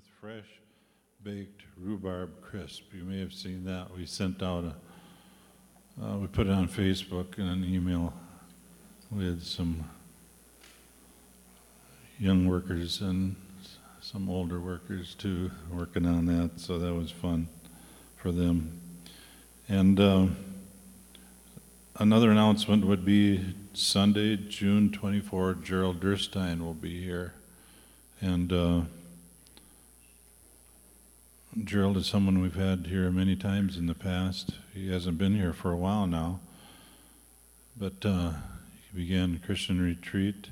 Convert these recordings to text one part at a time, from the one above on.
with fresh baked rhubarb crisp. You may have seen that. We sent out a, uh, we put it on Facebook and an email with some young workers and some older workers too working on that, so that was fun for them. And uh, another announcement would be Sunday, June 24, Gerald Durstein will be here. And uh, Gerald is someone we've had here many times in the past. He hasn't been here for a while now, but uh, he began a Christian retreat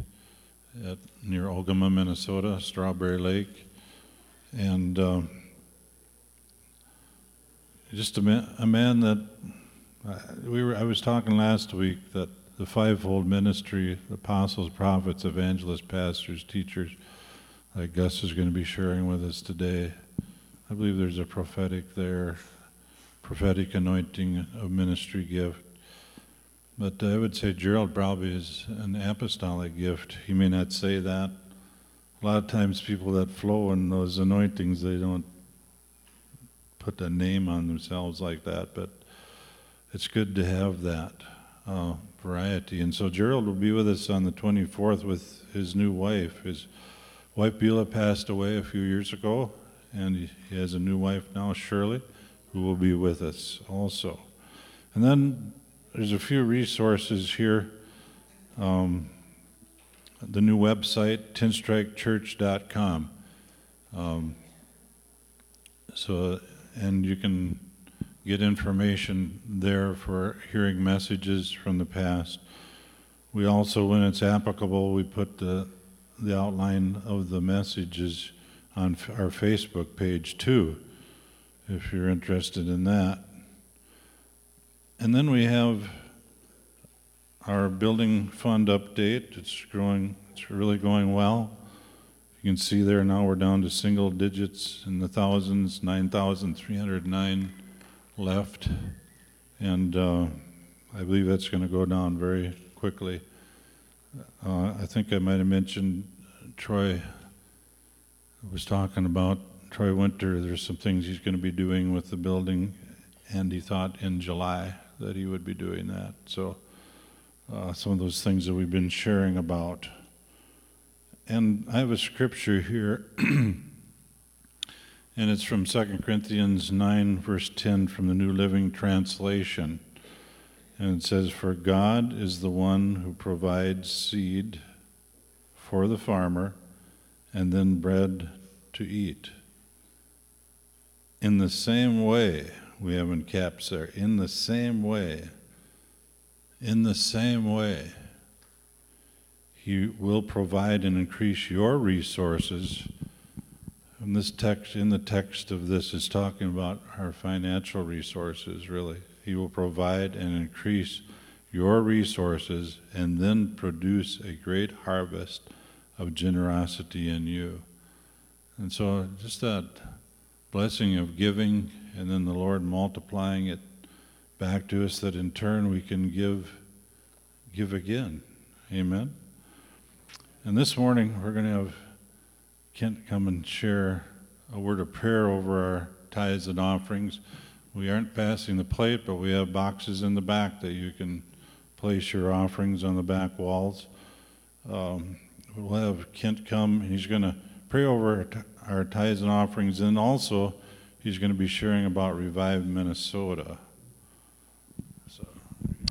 at near Ogema, Minnesota, Strawberry Lake, and uh, just a man, a man that we were. I was talking last week that the fivefold ministry, apostles, prophets, evangelists, pastors, teachers, like Gus is going to be sharing with us today. I believe there's a prophetic there, prophetic anointing of ministry gift. But I would say Gerald probably is an apostolic gift. He may not say that. A lot of times, people that flow in those anointings, they don't put a name on themselves like that. But it's good to have that uh, variety. And so Gerald will be with us on the 24th with his new wife. His wife Beulah passed away a few years ago, and he, has a new wife now, Shirley, who will be with us also. And then there's a few resources here. Um, the new website, tenstrikechurch.com. Um, so, and you can get information there for hearing messages from the past. We also, when it's applicable, we put the, the outline of the messages on our Facebook page too, if you're interested in that. And then we have our building fund update. It's growing, it's really going well. You can see there now we're down to single digits in the thousands, 9,309 left. And uh, I believe that's going to go down very quickly. Uh, I think I might have mentioned Troy was talking about Troy Winter. There's some things he's going to be doing with the building, and he thought in July that he would be doing that. So, uh, some of those things that we've been sharing about. And I have a scripture here, and it's from 2 Corinthians 9, verse 10 from the New Living Translation. And it says, For God is the one who provides seed for the farmer and then bread to eat. In the same way, we have in caps there, in the same way, in the same way, He will provide and increase your resources. And this text, in the text of this, is talking about our financial resources, really. He will provide and increase your resources and then produce a great harvest of generosity in you. And so, just that blessing of giving and then the Lord multiplying it back to us that in turn we can give give again. Amen. And this morning we're going to have Kent come and share a word of prayer over our tithes and offerings. We aren't passing the plate, but we have boxes in the back that you can place your offerings on the back walls. Um, we'll have Kent come, and he's going to pray over our tithes and offerings, and also he's going to be sharing about Revive Minnesota. So.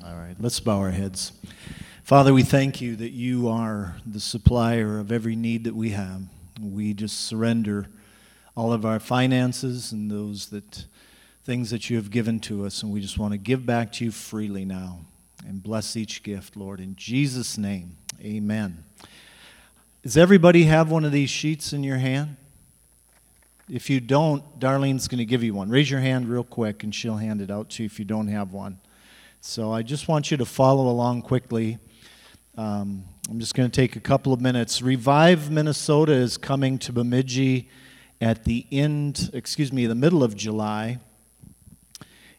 All right, let's bow our heads. Father, we thank you that you are the supplier of every need that we have. We just surrender all of our finances and those that things that you have given to us, and we just want to give back to you freely now. And bless each gift, Lord. In Jesus' name, amen. Does everybody have one of these sheets in your hand? If you don't, Darlene's going to give you one. Raise your hand real quick and she'll hand it out to you if you don't have one. So I just want you to follow along quickly. Um, I'm just going to take a couple of minutes. Revive Minnesota is coming to Bemidji at the end, excuse me, the middle of July.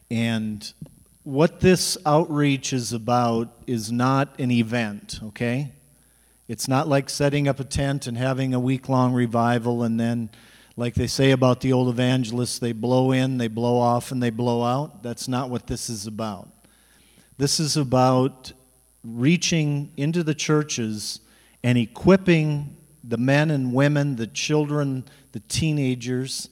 And what this outreach is about is not an event, okay? It's not like setting up a tent and having a week long revival and then Like they say about the old evangelists, they blow in, they blow off, and they blow out. That's not what this is about. This is about reaching into the churches and equipping the men and women, the children, the teenagers.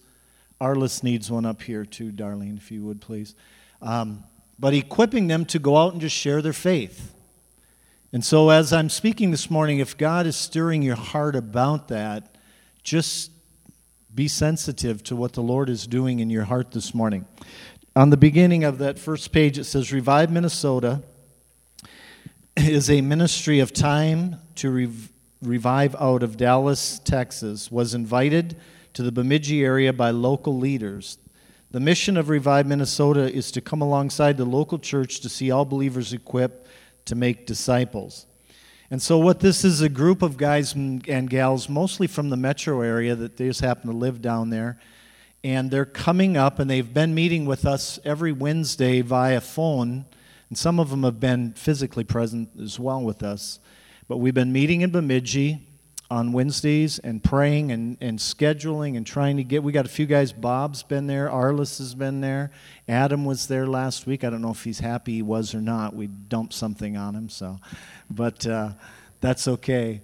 Our list needs one up here too, Darlene, if you would please. Um, but equipping them to go out and just share their faith. And so, as I'm speaking this morning, if God is stirring your heart about that, just be sensitive to what the Lord is doing in your heart this morning. On the beginning of that first page, it says Revive Minnesota is a ministry of time to rev- revive out of Dallas, Texas, was invited to the Bemidji area by local leaders. The mission of Revive Minnesota is to come alongside the local church to see all believers equipped to make disciples. And so, what this is a group of guys and gals, mostly from the metro area, that they just happen to live down there. And they're coming up, and they've been meeting with us every Wednesday via phone. And some of them have been physically present as well with us. But we've been meeting in Bemidji on Wednesdays and praying and, and scheduling and trying to get. We got a few guys. Bob's been there. Arliss has been there. Adam was there last week. I don't know if he's happy he was or not. We dumped something on him, so, but uh, that's okay.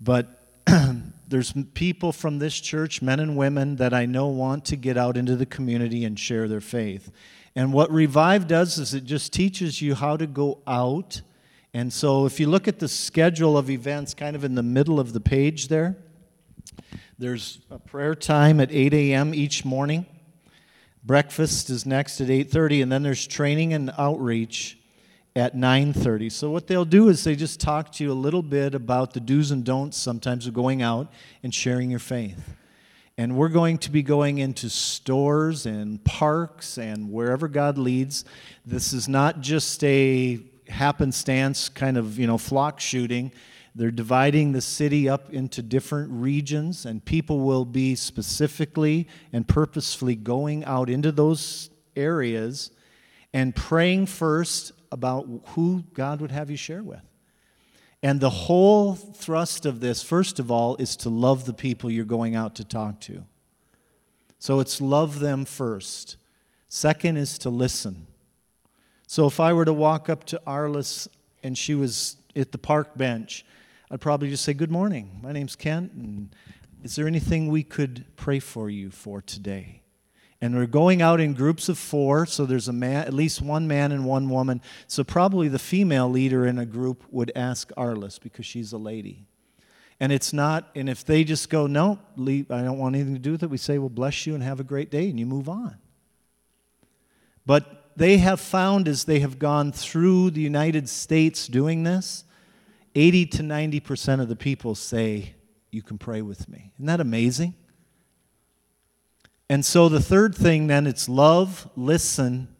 But there's people from this church, men and women, that I know want to get out into the community and share their faith. And what Revive does is it just teaches you how to go out and so if you look at the schedule of events kind of in the middle of the page there, there's a prayer time at 8 a.m. each morning. Breakfast is next at 8:30 and then there's training and outreach at 9:30. So what they'll do is they just talk to you a little bit about the do's and don'ts sometimes of going out and sharing your faith. And we're going to be going into stores and parks and wherever God leads. This is not just a happenstance kind of, you know, flock shooting. They're dividing the city up into different regions, and people will be specifically and purposefully going out into those areas and praying first about who God would have you share with. And the whole thrust of this, first of all, is to love the people you're going out to talk to. So it's love them first. Second is to listen. So if I were to walk up to Arliss and she was at the park bench, I'd probably just say, Good morning. My name's Kent. And is there anything we could pray for you for today? And we're going out in groups of four, so there's a man, at least one man and one woman. So probably the female leader in a group would ask Arliss because she's a lady. And it's not, and if they just go, no, leave, I don't want anything to do with it, we say, well, bless you and have a great day, and you move on. But they have found as they have gone through the United States doing this, 80 to 90% of the people say, You can pray with me. Isn't that amazing? And so the third thing then it's love, listen,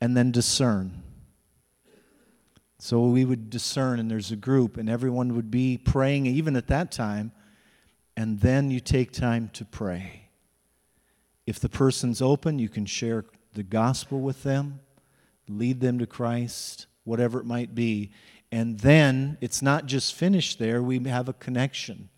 and then discern. So we would discern, and there's a group, and everyone would be praying even at that time, and then you take time to pray. If the person's open, you can share the gospel with them, lead them to Christ, whatever it might be. And then it's not just finished there, we have a connection.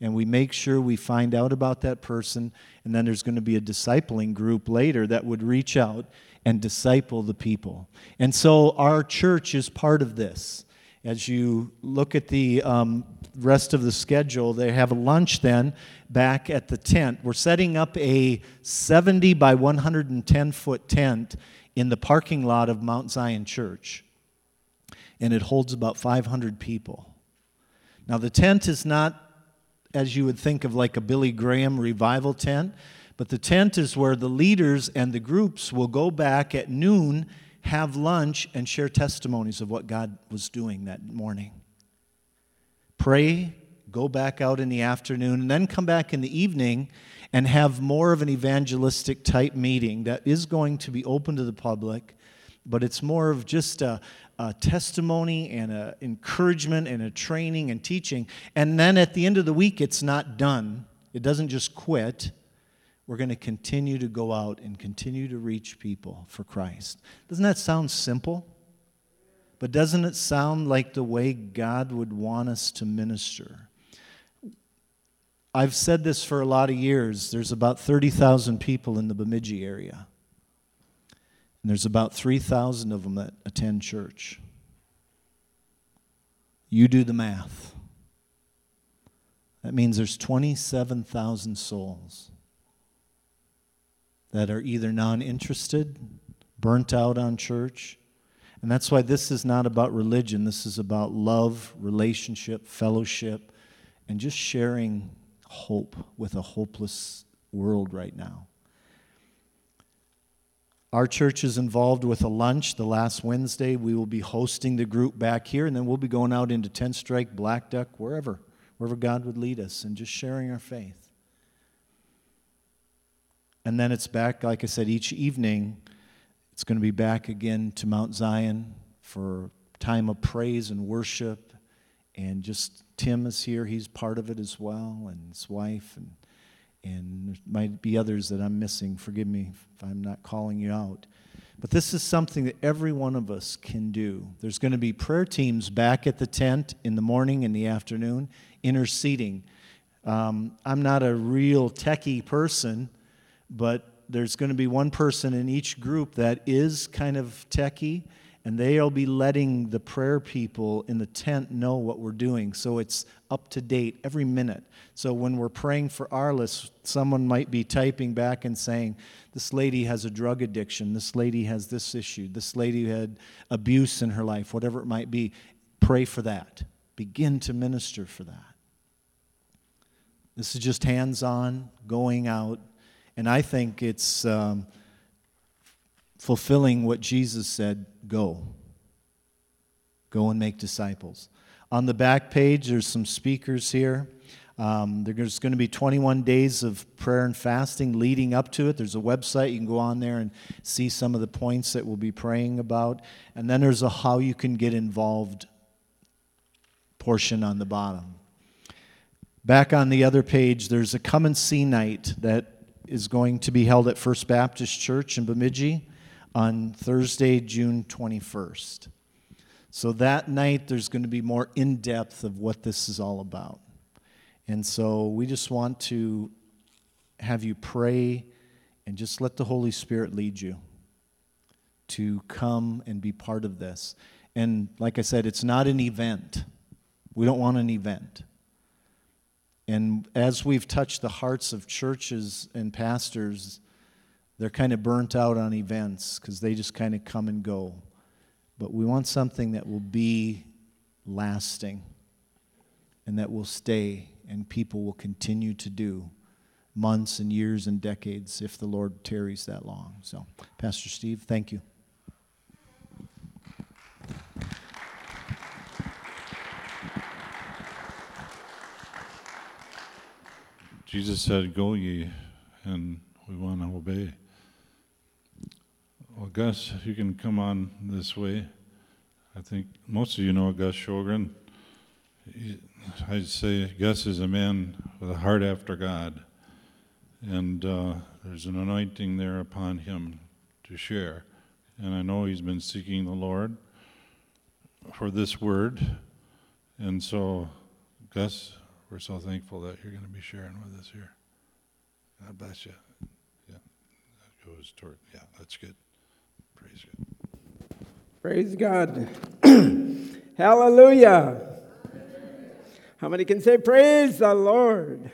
And we make sure we find out about that person. And then there's going to be a discipling group later that would reach out and disciple the people. And so our church is part of this. As you look at the um, rest of the schedule, they have a lunch then back at the tent. We're setting up a 70 by 110 foot tent in the parking lot of Mount Zion Church, and it holds about 500 people. Now, the tent is not as you would think of like a Billy Graham revival tent, but the tent is where the leaders and the groups will go back at noon, have lunch, and share testimonies of what God was doing that morning. Pray, go back out in the afternoon, and then come back in the evening and have more of an evangelistic type meeting that is going to be open to the public, but it's more of just a, a testimony and an encouragement and a training and teaching. And then at the end of the week, it's not done. It doesn't just quit. We're going to continue to go out and continue to reach people for Christ. Doesn't that sound simple? But doesn't it sound like the way God would want us to minister? I've said this for a lot of years. There's about 30,000 people in the Bemidji area. And there's about 3,000 of them that attend church. You do the math. That means there's 27,000 souls that are either non interested, burnt out on church. And that's why this is not about religion. This is about love, relationship, fellowship, and just sharing hope with a hopeless world right now. Our church is involved with a lunch the last Wednesday. We will be hosting the group back here, and then we'll be going out into Tenstrike, Black Duck, wherever, wherever God would lead us, and just sharing our faith. And then it's back, like I said, each evening, it's going to be back again to Mount Zion for time of praise and worship. And just Tim is here, he's part of it as well, and his wife, and, and there might be others that I'm missing. Forgive me if I'm not calling you out. But this is something that every one of us can do. There's going to be prayer teams back at the tent in the morning in the afternoon, interceding. Um, I'm not a real techie person but there's going to be one person in each group that is kind of techie, and they'll be letting the prayer people in the tent know what we're doing. So it's up to date every minute. So when we're praying for Arliss, someone might be typing back and saying, This lady has a drug addiction. This lady has this issue. This lady had abuse in her life, whatever it might be. Pray for that. Begin to minister for that. This is just hands on, going out, and I think it's um, fulfilling what Jesus said go. Go and make disciples. On the back page, there's some speakers here. Um, there's going to be 21 days of prayer and fasting leading up to it. There's a website. You can go on there and see some of the points that we'll be praying about. And then there's a how you can get involved portion on the bottom. Back on the other page, there's a come and see night that is going to be held at First Baptist Church in Bemidji on Thursday, June 21st. So that night, there's going to be more in depth of what this is all about. And so we just want to have you pray and just let the Holy Spirit lead you to come and be part of this. And like I said, it's not an event. We don't want an event. And as we've touched the hearts of churches and pastors, they're kind of burnt out on events because they just kind of come and go. But we want something that will be lasting and that will stay and people will continue to do months and years and decades if the Lord tarries that long. So, Pastor Steve, thank you. Jesus said, Go ye, and we want to obey. Well, Gus, you can come on this way. I think most of you know Gus Shogren. I'd say Gus is a man with a heart after God, and uh, there's an anointing there upon him to share. And I know he's been seeking the Lord for this word. And so, Gus, we're so thankful that you're going to be sharing with us here. God bless you. Yeah, that goes toward, yeah, that's good. Praise God. Praise God. Hallelujah. How many can say, Praise the Lord?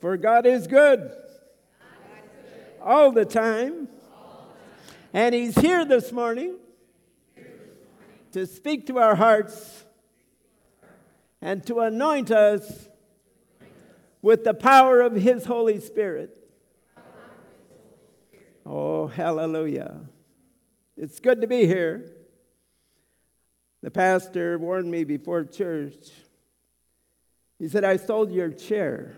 For God is good all the time. And He's here this morning to speak to our hearts and to anoint us with the power of His Holy Spirit. Oh, hallelujah. It's good to be here. The pastor warned me before church. He said, I sold your chair.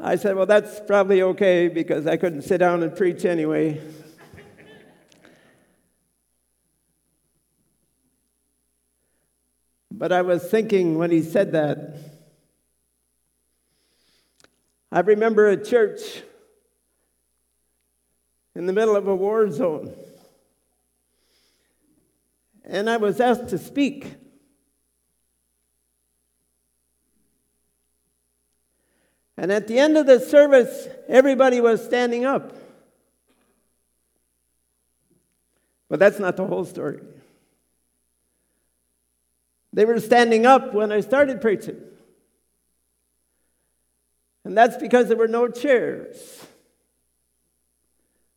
I said, Well, that's probably okay because I couldn't sit down and preach anyway. But I was thinking when he said that, I remember a church in the middle of a war zone. And I was asked to speak. And at the end of the service, everybody was standing up. But that's not the whole story. They were standing up when I started preaching. And that's because there were no chairs.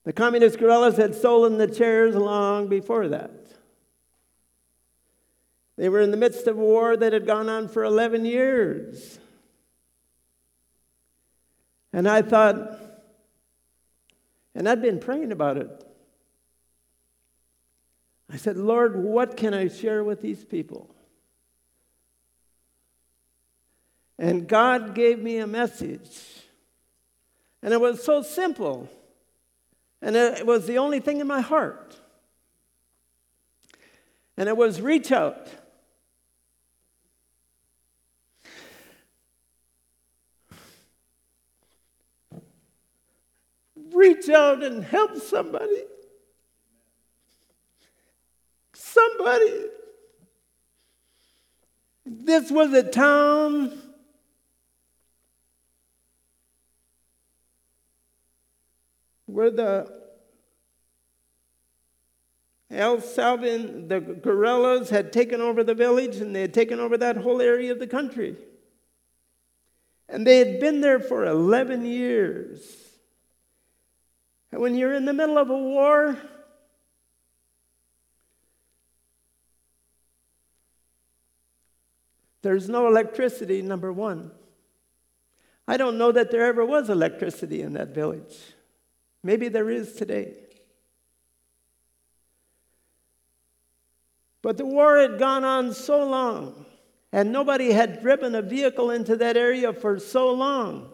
The communist guerrillas had stolen the chairs long before that. They were in the midst of a war that had gone on for 11 years. And I thought, and I'd been praying about it. I said, Lord, what can I share with these people? And God gave me a message. And it was so simple. And it was the only thing in my heart. And it was reach out. Reach out and help somebody. Somebody. This was a town where the El Salvin, the guerrillas had taken over the village and they had taken over that whole area of the country. And they had been there for 11 years. And when you're in the middle of a war, there's no electricity, number one. I don't know that there ever was electricity in that village. Maybe there is today. But the war had gone on so long, and nobody had driven a vehicle into that area for so long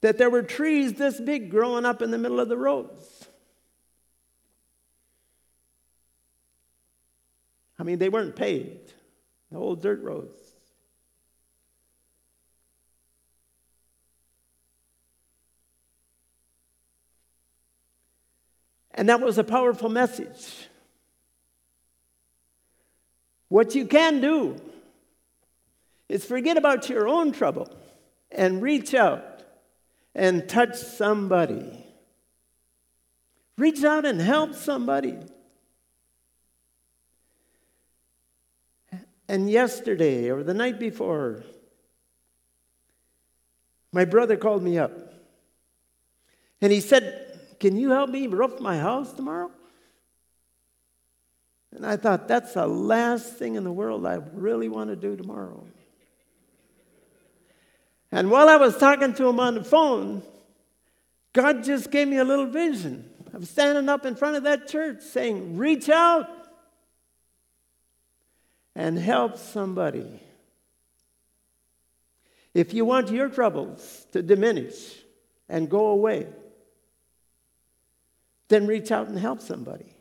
that there were trees this big growing up in the middle of the roads. I mean, they weren't paved, the old dirt roads. And that was a powerful message. What you can do is forget about your own trouble and reach out and touch somebody. Reach out and help somebody. And yesterday or the night before, my brother called me up and he said, can you help me roof my house tomorrow? And I thought, that's the last thing in the world I really want to do tomorrow. And while I was talking to him on the phone, God just gave me a little vision of standing up in front of that church saying, Reach out and help somebody. If you want your troubles to diminish and go away, then reach out and help somebody.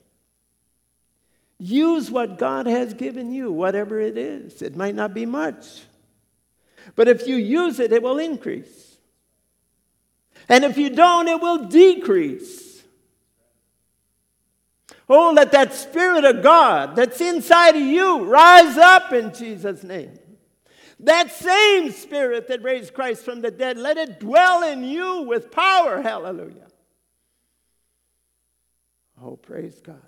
Use what God has given you, whatever it is. It might not be much, but if you use it, it will increase. And if you don't, it will decrease. Oh, let that Spirit of God that's inside of you rise up in Jesus' name. That same Spirit that raised Christ from the dead, let it dwell in you with power. Hallelujah. Oh, praise God.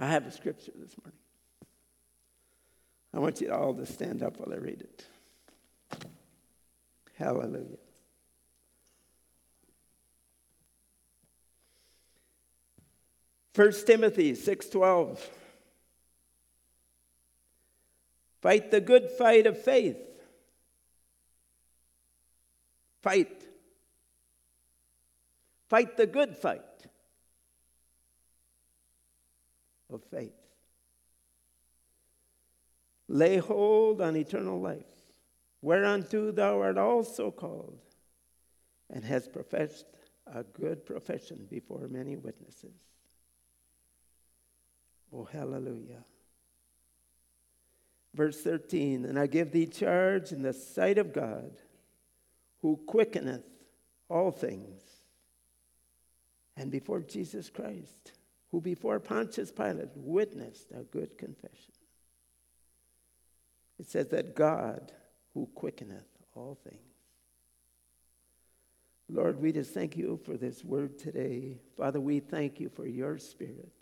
I have a scripture this morning. I want you all to stand up while I read it. Hallelujah. First Timothy 6:12 Fight the good fight of faith. Fight Fight the good fight of faith. Lay hold on eternal life, whereunto thou art also called, and hast professed a good profession before many witnesses. Oh, hallelujah. Verse 13 And I give thee charge in the sight of God, who quickeneth all things and before Jesus Christ, who before Pontius Pilate witnessed a good confession. It says that God who quickeneth all things. Lord, we just thank you for this word today. Father, we thank you for your spirit.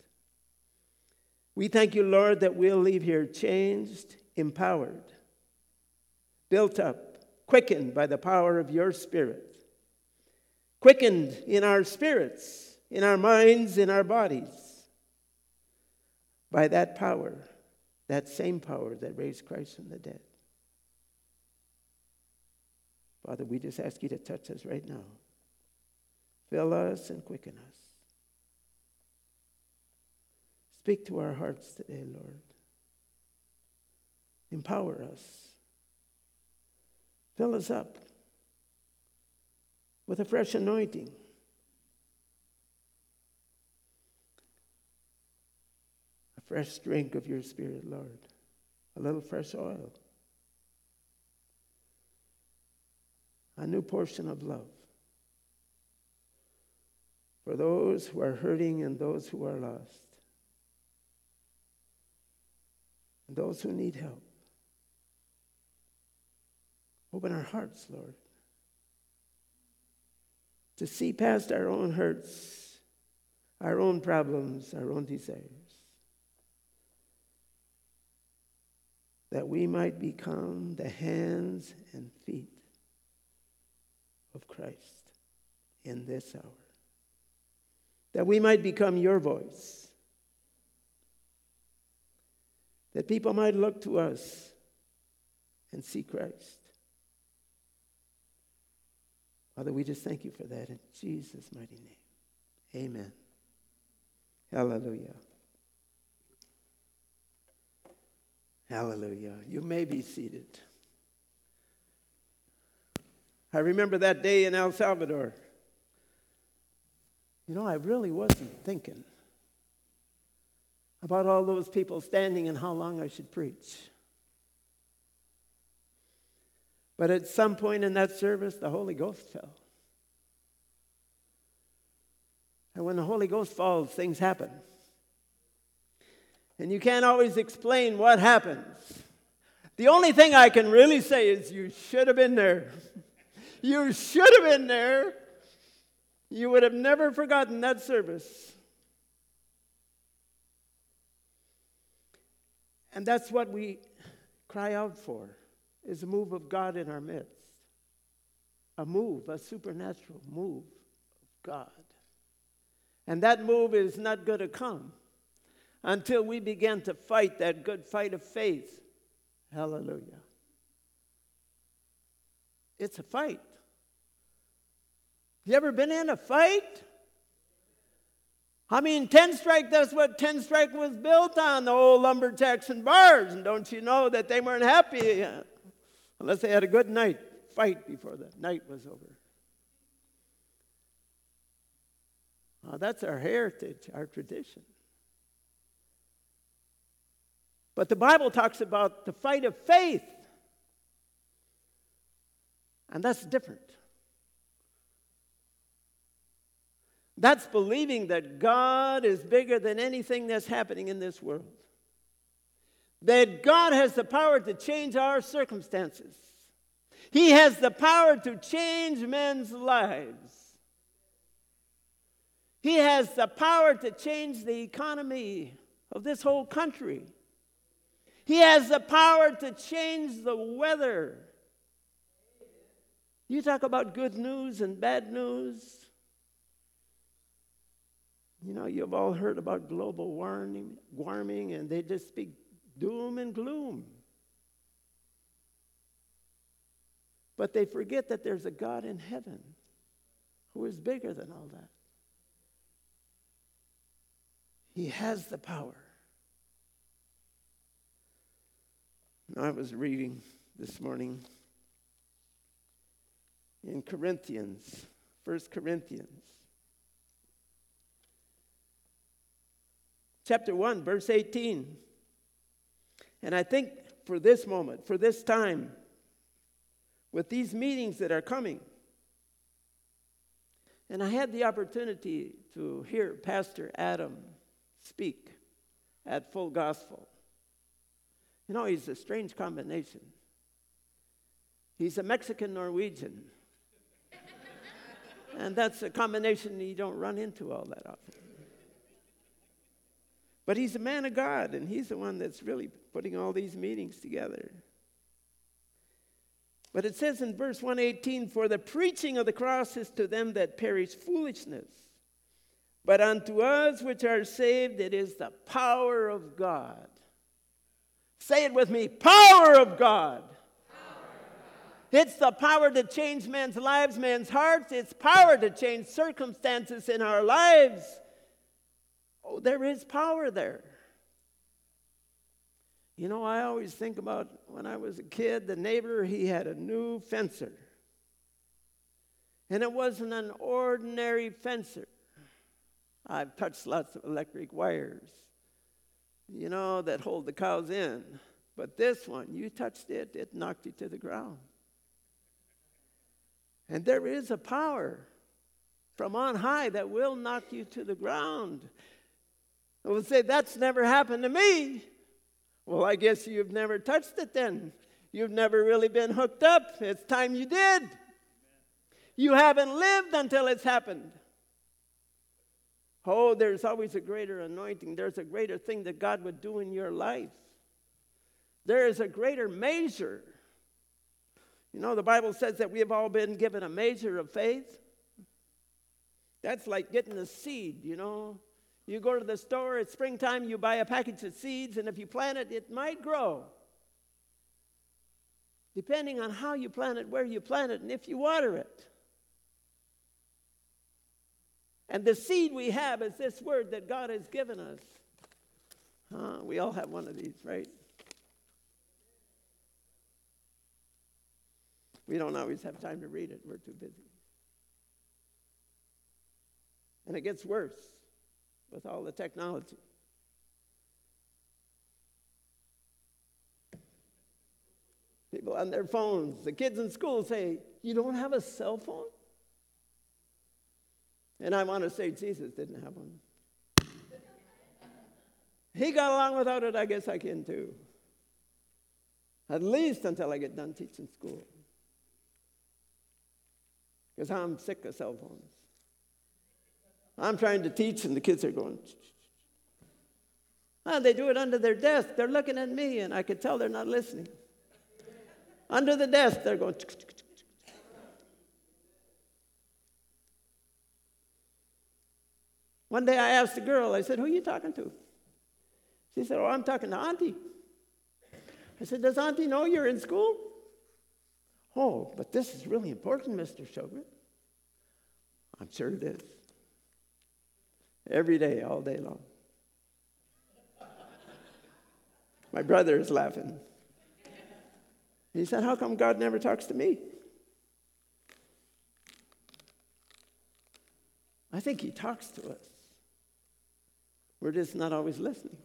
We thank you, Lord, that we'll leave here changed, empowered, built up, quickened by the power of your spirit, quickened in our spirits, in our minds, in our bodies, by that power, that same power that raised Christ from the dead. Father, we just ask you to touch us right now. Fill us and quicken us. Speak to our hearts today, Lord. Empower us. Fill us up with a fresh anointing. A fresh drink of your Spirit, Lord. A little fresh oil. a new portion of love for those who are hurting and those who are lost, and those who need help. Open our hearts, Lord, to see past our own hurts, our own problems, our own desires, that we might become the hands and feet of Christ in this hour. That we might become your voice. That people might look to us and see Christ. Father, we just thank you for that in Jesus' mighty name. Amen. Hallelujah. Hallelujah. You may be seated. I remember that day in El Salvador. You know, I really wasn't thinking about all those people standing and how long I should preach. But at some point in that service, the Holy Ghost fell. And when the Holy Ghost falls, things happen. And you can't always explain what happens. The only thing I can really say is you should have been there. You should have been there. You would have never forgotten that service. And that's what we cry out for is a move of God in our midst. A move, a supernatural move of God. And that move is not going to come until we begin to fight that good fight of faith. Hallelujah. It's a fight. You ever been in a fight? I mean, Tenstrike, that's what Tenstrike was built on, the old lumberjacks and bars. And don't you know that they weren't happy unless they had a good night fight before the night was over? That's our heritage, our tradition. But the Bible talks about the fight of faith. And that's different. That's believing that God is bigger than anything that's happening in this world. That God has the power to change our circumstances. He has the power to change men's lives. He has the power to change the economy of this whole country. He has the power to change the weather. You talk about good news and bad news. You know, you've all heard about global warming, warming and they just speak doom and gloom. But they forget that there's a God in heaven who is bigger than all that. He has the power. I was reading this morning in Corinthians, First Corinthians. chapter 1, verse 18. And I think for this moment, for this time, with these meetings that are coming, and I had the opportunity to hear Pastor Adam speak at Full Gospel. You know, he's a strange combination. He's a Mexican Norwegian. and that's a combination you don't run into all that often. But he's a man of God, and he's the one that's really putting all these meetings together. But it says in verse 118 For the preaching of the cross is to them that perish foolishness, but unto us which are saved it is the power of God. Say it with me power of God. It's the power to change men's lives, men's hearts. It's power to change circumstances in our lives. Oh, there is power there. You know, I always think about when I was a kid, the neighbor, he had a new fencer. And it wasn't an ordinary fencer. I've touched lots of electric wires, you know, that hold the cows in. But this one, you touched it, it knocked you to the ground. And there is a power from on high that will knock you to the ground. I will say, That's never happened to me. Well, I guess you've never touched it then. You've never really been hooked up. It's time you did. You haven't lived until it's happened. Oh, there's always a greater anointing. There's a greater thing that God would do in your life. There is a greater measure. You know, the Bible says that we have all been given a measure of faith. That's like getting a seed, you know. You go to the store, it's springtime, you buy a package of seeds, and if you plant it, it might grow. Depending on how you plant it, where you plant it, and if you water it. And the seed we have is this word that God has given us. Uh, we all have one of these, right? We don't always have time to read it, we're too busy. And it gets worse with all the technology. People on their phones, the kids in school say, You don't have a cell phone? And I want to say, Jesus didn't have one. he got along without it, I guess I can too. At least until I get done teaching school. Because I'm sick of cell phones. I'm trying to teach, and the kids are going. Oh, they do it under their desk. They're looking at me, and I could tell they're not listening. Under the desk, they're going. One day I asked the girl, I said, Who are you talking to? She said, Oh, I'm talking to Auntie. I said, Does Auntie know you're in school? Oh, but this is really important, Mr. Sugar. I'm sure it is. Every day, all day long. My brother is laughing. He said, How come God never talks to me? I think He talks to us. We're just not always listening.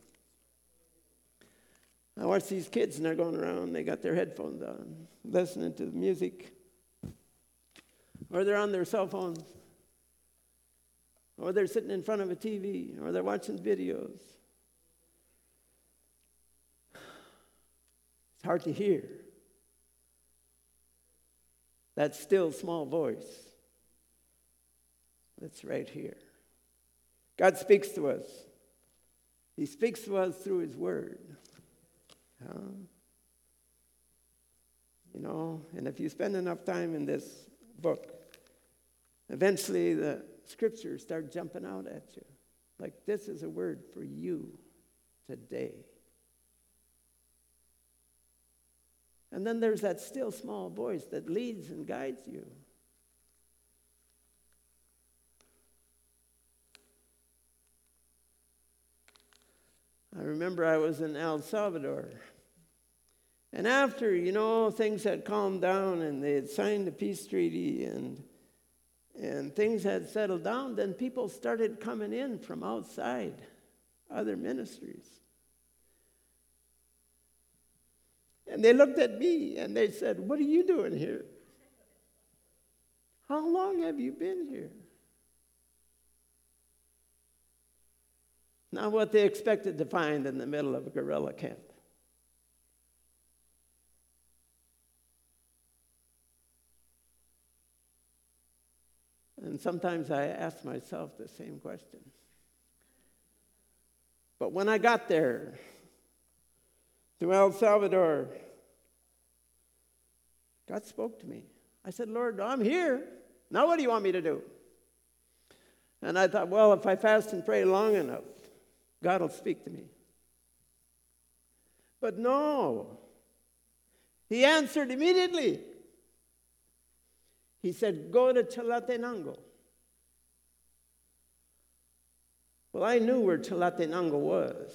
I watch these kids and they're going around, they got their headphones on, listening to the music, or they're on their cell phones, or they're sitting in front of a TV, or they're watching videos. It's hard to hear. That still small voice that's right here. God speaks to us. He speaks to us through His Word. Um, you know, and if you spend enough time in this book, eventually the scriptures start jumping out at you. Like, this is a word for you today. And then there's that still small voice that leads and guides you. I remember I was in El Salvador. And after, you know, things had calmed down and they had signed the peace treaty and, and things had settled down, then people started coming in from outside, other ministries. And they looked at me and they said, What are you doing here? How long have you been here? Not what they expected to find in the middle of a guerrilla camp. And sometimes I ask myself the same question. But when I got there to El Salvador, God spoke to me. I said, Lord, I'm here. Now what do you want me to do? And I thought, well, if I fast and pray long enough, God will speak to me. But no, he answered immediately. He said, Go to Chalatenango. Well, I knew where Chalatenango was.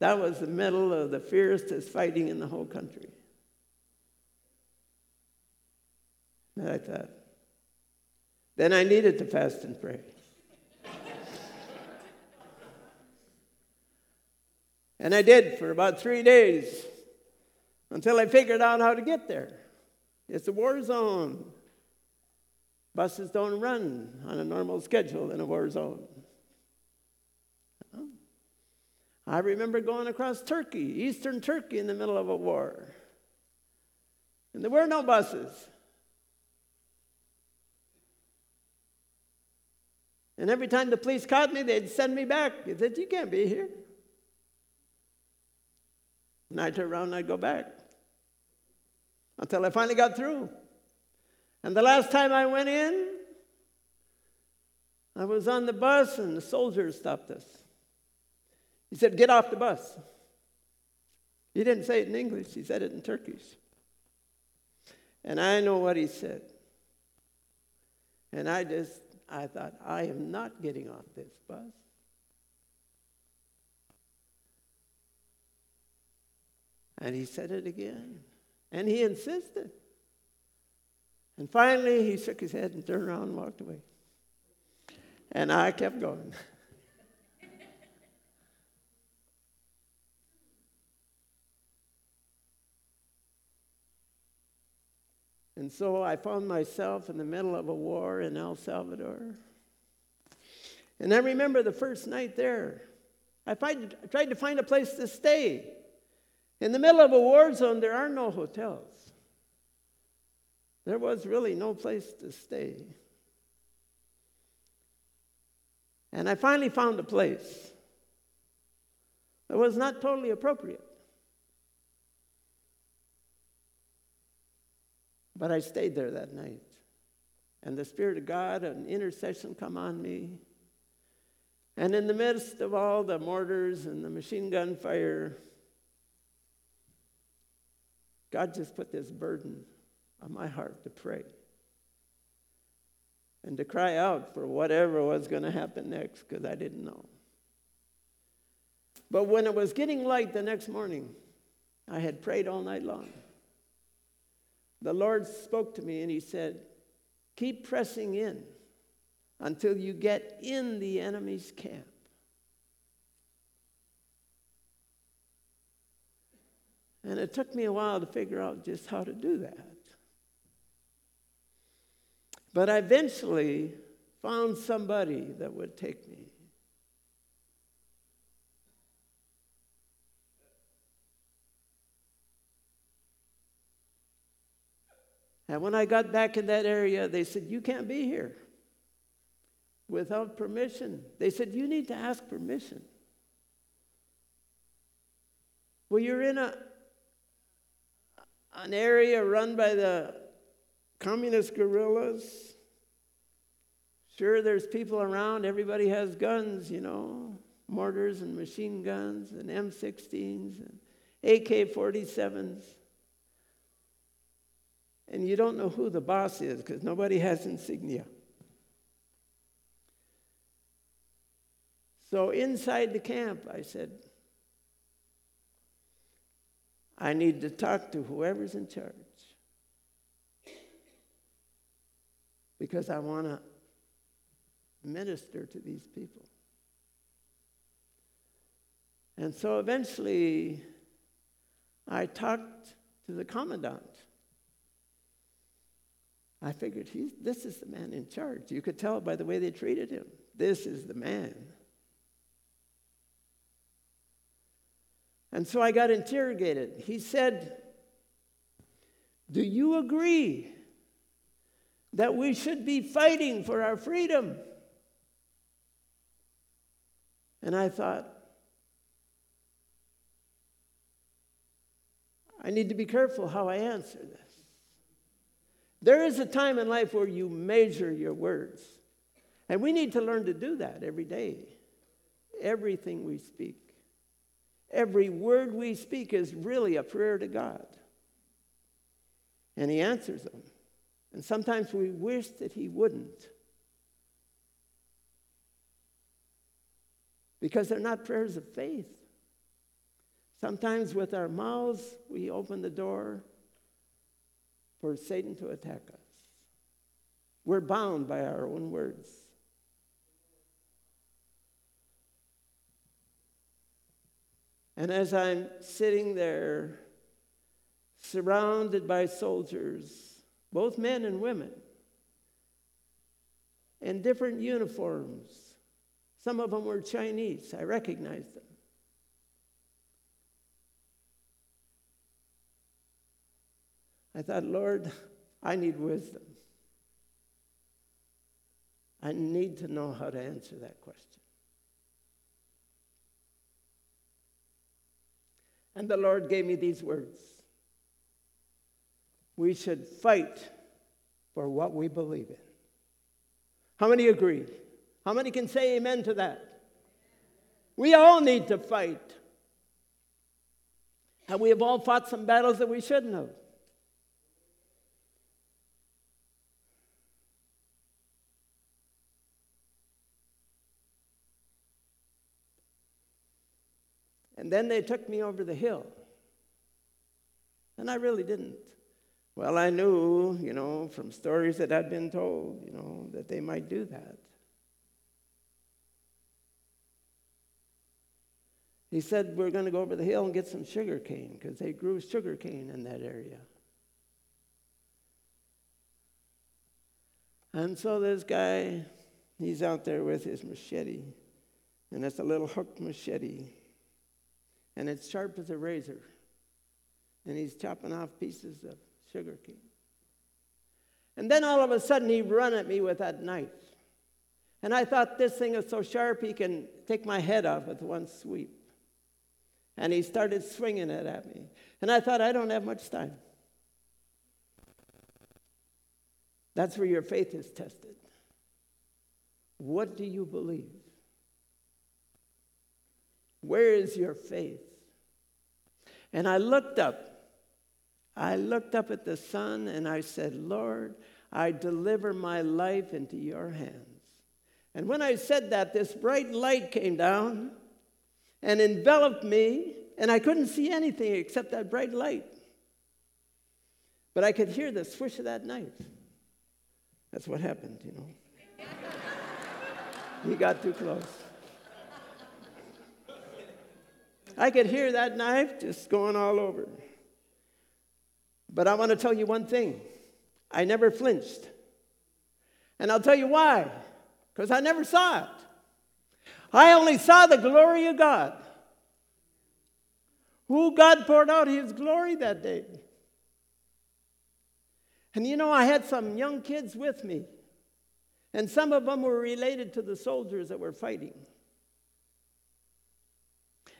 That was the middle of the fiercest fighting in the whole country. And I thought, then I needed to fast and pray. and I did for about three days until I figured out how to get there. It's a war zone. Buses don't run on a normal schedule in a war zone. I remember going across Turkey, eastern Turkey, in the middle of a war. And there were no buses. And every time the police caught me, they'd send me back. They said, You can't be here. And I'd turn around and I'd go back until I finally got through. And the last time I went in, I was on the bus and the soldier stopped us. He said, Get off the bus. He didn't say it in English, he said it in Turkish. And I know what he said. And I just, I thought, I am not getting off this bus. And he said it again. And he insisted. And finally, he shook his head and turned around and walked away. And I kept going. and so I found myself in the middle of a war in El Salvador. And I remember the first night there. I tried to find a place to stay. In the middle of a war zone, there are no hotels. There was really no place to stay. And I finally found a place that was not totally appropriate. But I stayed there that night. And the Spirit of God, an intercession come on me. And in the midst of all the mortars and the machine gun fire, God just put this burden on my heart to pray and to cry out for whatever was going to happen next because I didn't know. But when it was getting light the next morning, I had prayed all night long. The Lord spoke to me and He said, Keep pressing in until you get in the enemy's camp. And it took me a while to figure out just how to do that. But I eventually found somebody that would take me. And when I got back in that area, they said, You can't be here without permission. They said, You need to ask permission. Well, you're in a, an area run by the communist guerrillas. Sure, there's people around. Everybody has guns, you know, mortars and machine guns and M16s and AK 47s. And you don't know who the boss is because nobody has insignia. So inside the camp, I said, I need to talk to whoever's in charge. because I want to minister to these people. And so eventually, I talked to the commandant. I figured he's, this is the man in charge. You could tell by the way they treated him. This is the man. And so I got interrogated. He said, Do you agree that we should be fighting for our freedom. And I thought, I need to be careful how I answer this. There is a time in life where you measure your words. And we need to learn to do that every day. Everything we speak, every word we speak is really a prayer to God. And He answers them. And sometimes we wish that He wouldn't. Because they're not prayers of faith. Sometimes with our mouths, we open the door for Satan to attack us. We're bound by our own words. And as I'm sitting there, surrounded by soldiers, both men and women, in different uniforms, some of them were Chinese, I recognized them. I thought, Lord, I need wisdom. I need to know how to answer that question. And the Lord gave me these words We should fight for what we believe in. How many agree? How many can say amen to that? We all need to fight. And we have all fought some battles that we shouldn't have. And then they took me over the hill. And I really didn't. Well, I knew, you know, from stories that I'd been told, you know, that they might do that. He said, We're going to go over the hill and get some sugar cane because they grew sugar cane in that area. And so this guy, he's out there with his machete, and it's a little hooked machete and it's sharp as a razor. And he's chopping off pieces of sugar cane. And then all of a sudden he run at me with that knife. And I thought this thing is so sharp he can take my head off with one sweep. And he started swinging it at me. And I thought, I don't have much time. That's where your faith is tested. What do you believe? Where is your faith? And I looked up. I looked up at the sun and I said, Lord, I deliver my life into your hands. And when I said that, this bright light came down and enveloped me, and I couldn't see anything except that bright light. But I could hear the swish of that knife. That's what happened, you know. he got too close. I could hear that knife just going all over. But I want to tell you one thing I never flinched. And I'll tell you why because I never saw it. I only saw the glory of God. Who God poured out his glory that day. And you know, I had some young kids with me, and some of them were related to the soldiers that were fighting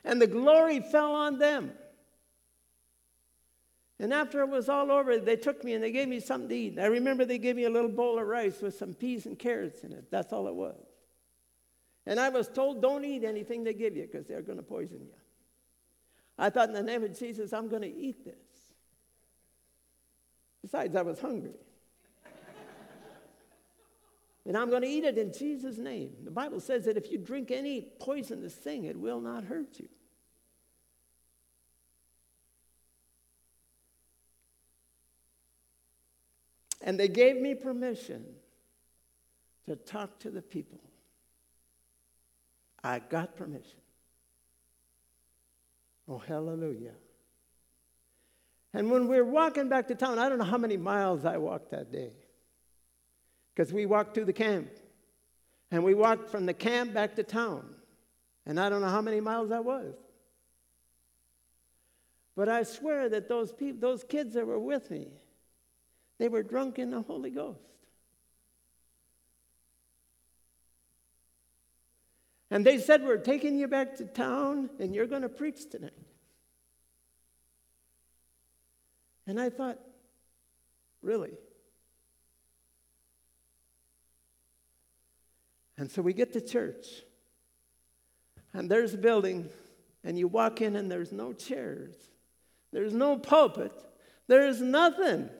and the glory fell on them. And after it was all over, they took me and they gave me something to eat. I remember they gave me a little bowl of rice with some peas and carrots in it. That's all it was. And I was told, don't eat anything they give you because they're going to poison you. I thought, in the name of Jesus, I'm going to eat this. Besides, I was hungry. and I'm going to eat it in Jesus' name. The Bible says that if you drink any poisonous thing, it will not hurt you. And they gave me permission to talk to the people. I got permission. Oh, hallelujah. And when we were walking back to town, I don't know how many miles I walked that day. Because we walked to the camp. And we walked from the camp back to town. And I don't know how many miles that was. But I swear that those people, those kids that were with me, they were drunk in the Holy Ghost. And they said, We're taking you back to town and you're going to preach tonight. And I thought, Really? And so we get to church, and there's a building, and you walk in, and there's no chairs, there's no pulpit, there's nothing.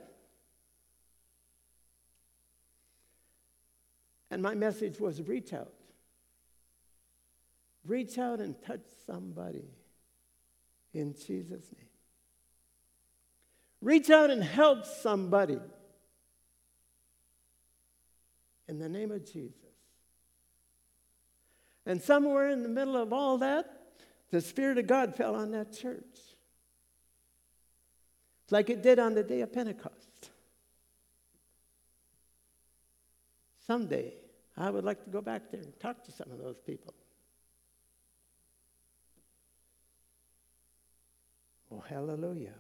And my message was reach out. Reach out and touch somebody in Jesus' name. Reach out and help somebody in the name of Jesus. And somewhere in the middle of all that, the Spirit of God fell on that church. Like it did on the day of Pentecost. Someday, I would like to go back there and talk to some of those people. Oh, hallelujah.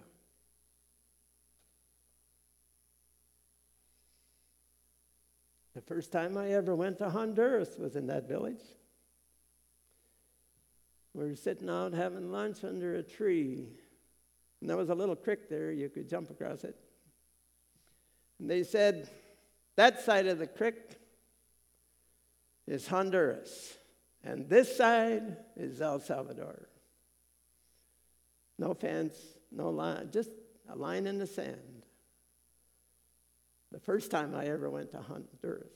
The first time I ever went to Honduras was in that village. We were sitting out having lunch under a tree. And there was a little creek there, you could jump across it. And they said, that side of the creek is Honduras, and this side is El Salvador. No fence, no line, just a line in the sand. The first time I ever went to Honduras.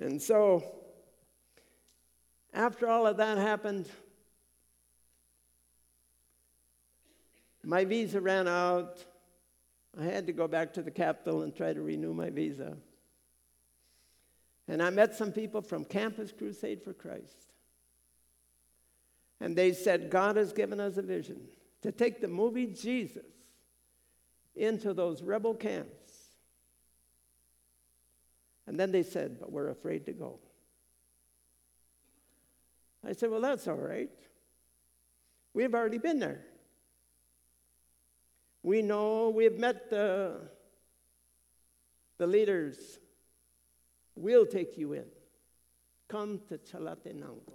And so, after all of that happened, my visa ran out. I had to go back to the capital and try to renew my visa. And I met some people from Campus Crusade for Christ. And they said, God has given us a vision to take the movie Jesus into those rebel camps. And then they said, But we're afraid to go. I said, Well, that's all right. We've already been there. We know we've met the, the leaders. We'll take you in. Come to Chalatenango.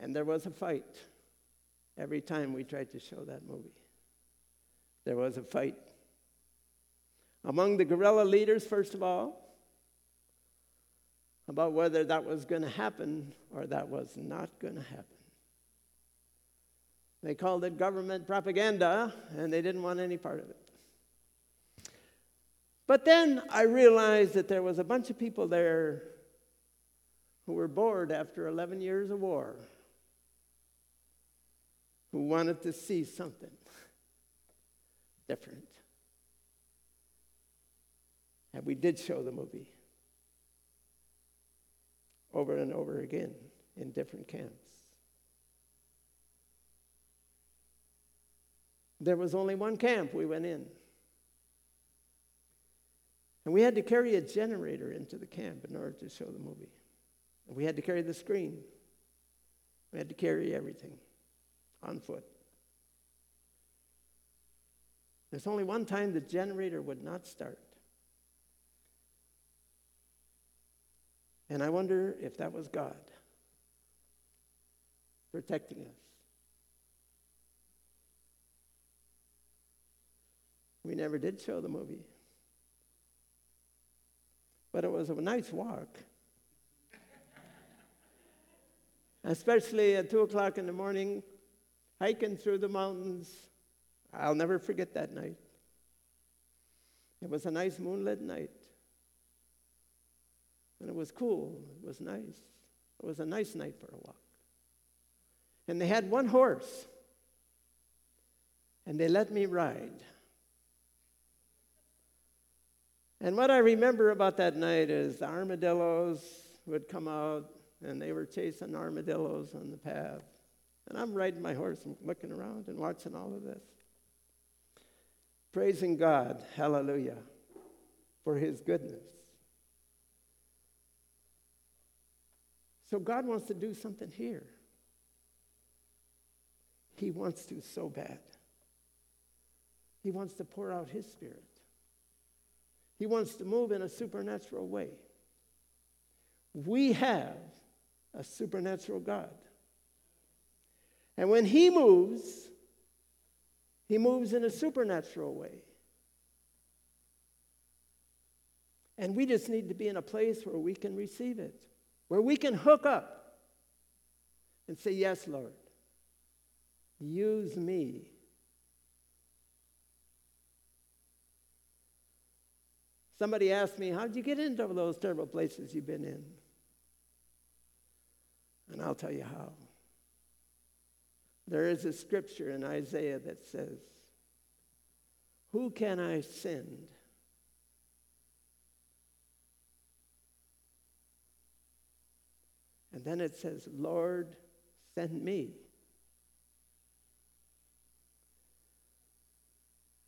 And there was a fight every time we tried to show that movie. There was a fight. Among the guerrilla leaders, first of all, about whether that was going to happen or that was not going to happen. They called it government propaganda, and they didn't want any part of it. But then I realized that there was a bunch of people there who were bored after 11 years of war who wanted to see something different. And we did show the movie over and over again in different camps. There was only one camp we went in. And we had to carry a generator into the camp in order to show the movie. And we had to carry the screen. We had to carry everything on foot. There's only one time the generator would not start. And I wonder if that was God protecting us. We never did show the movie. But it was a nice walk. Especially at 2 o'clock in the morning hiking through the mountains. I'll never forget that night. It was a nice moonlit night. And it was cool. It was nice. It was a nice night for a walk. And they had one horse. And they let me ride. And what I remember about that night is the armadillos would come out and they were chasing armadillos on the path. And I'm riding my horse and looking around and watching all of this. Praising God, hallelujah, for his goodness. So God wants to do something here. He wants to so bad. He wants to pour out His Spirit. He wants to move in a supernatural way. We have a supernatural God. And when He moves, He moves in a supernatural way. And we just need to be in a place where we can receive it, where we can hook up and say, Yes, Lord, use me. Somebody asked me, How did you get into those terrible places you've been in? And I'll tell you how. There is a scripture in Isaiah that says, Who can I send? And then it says, Lord, send me.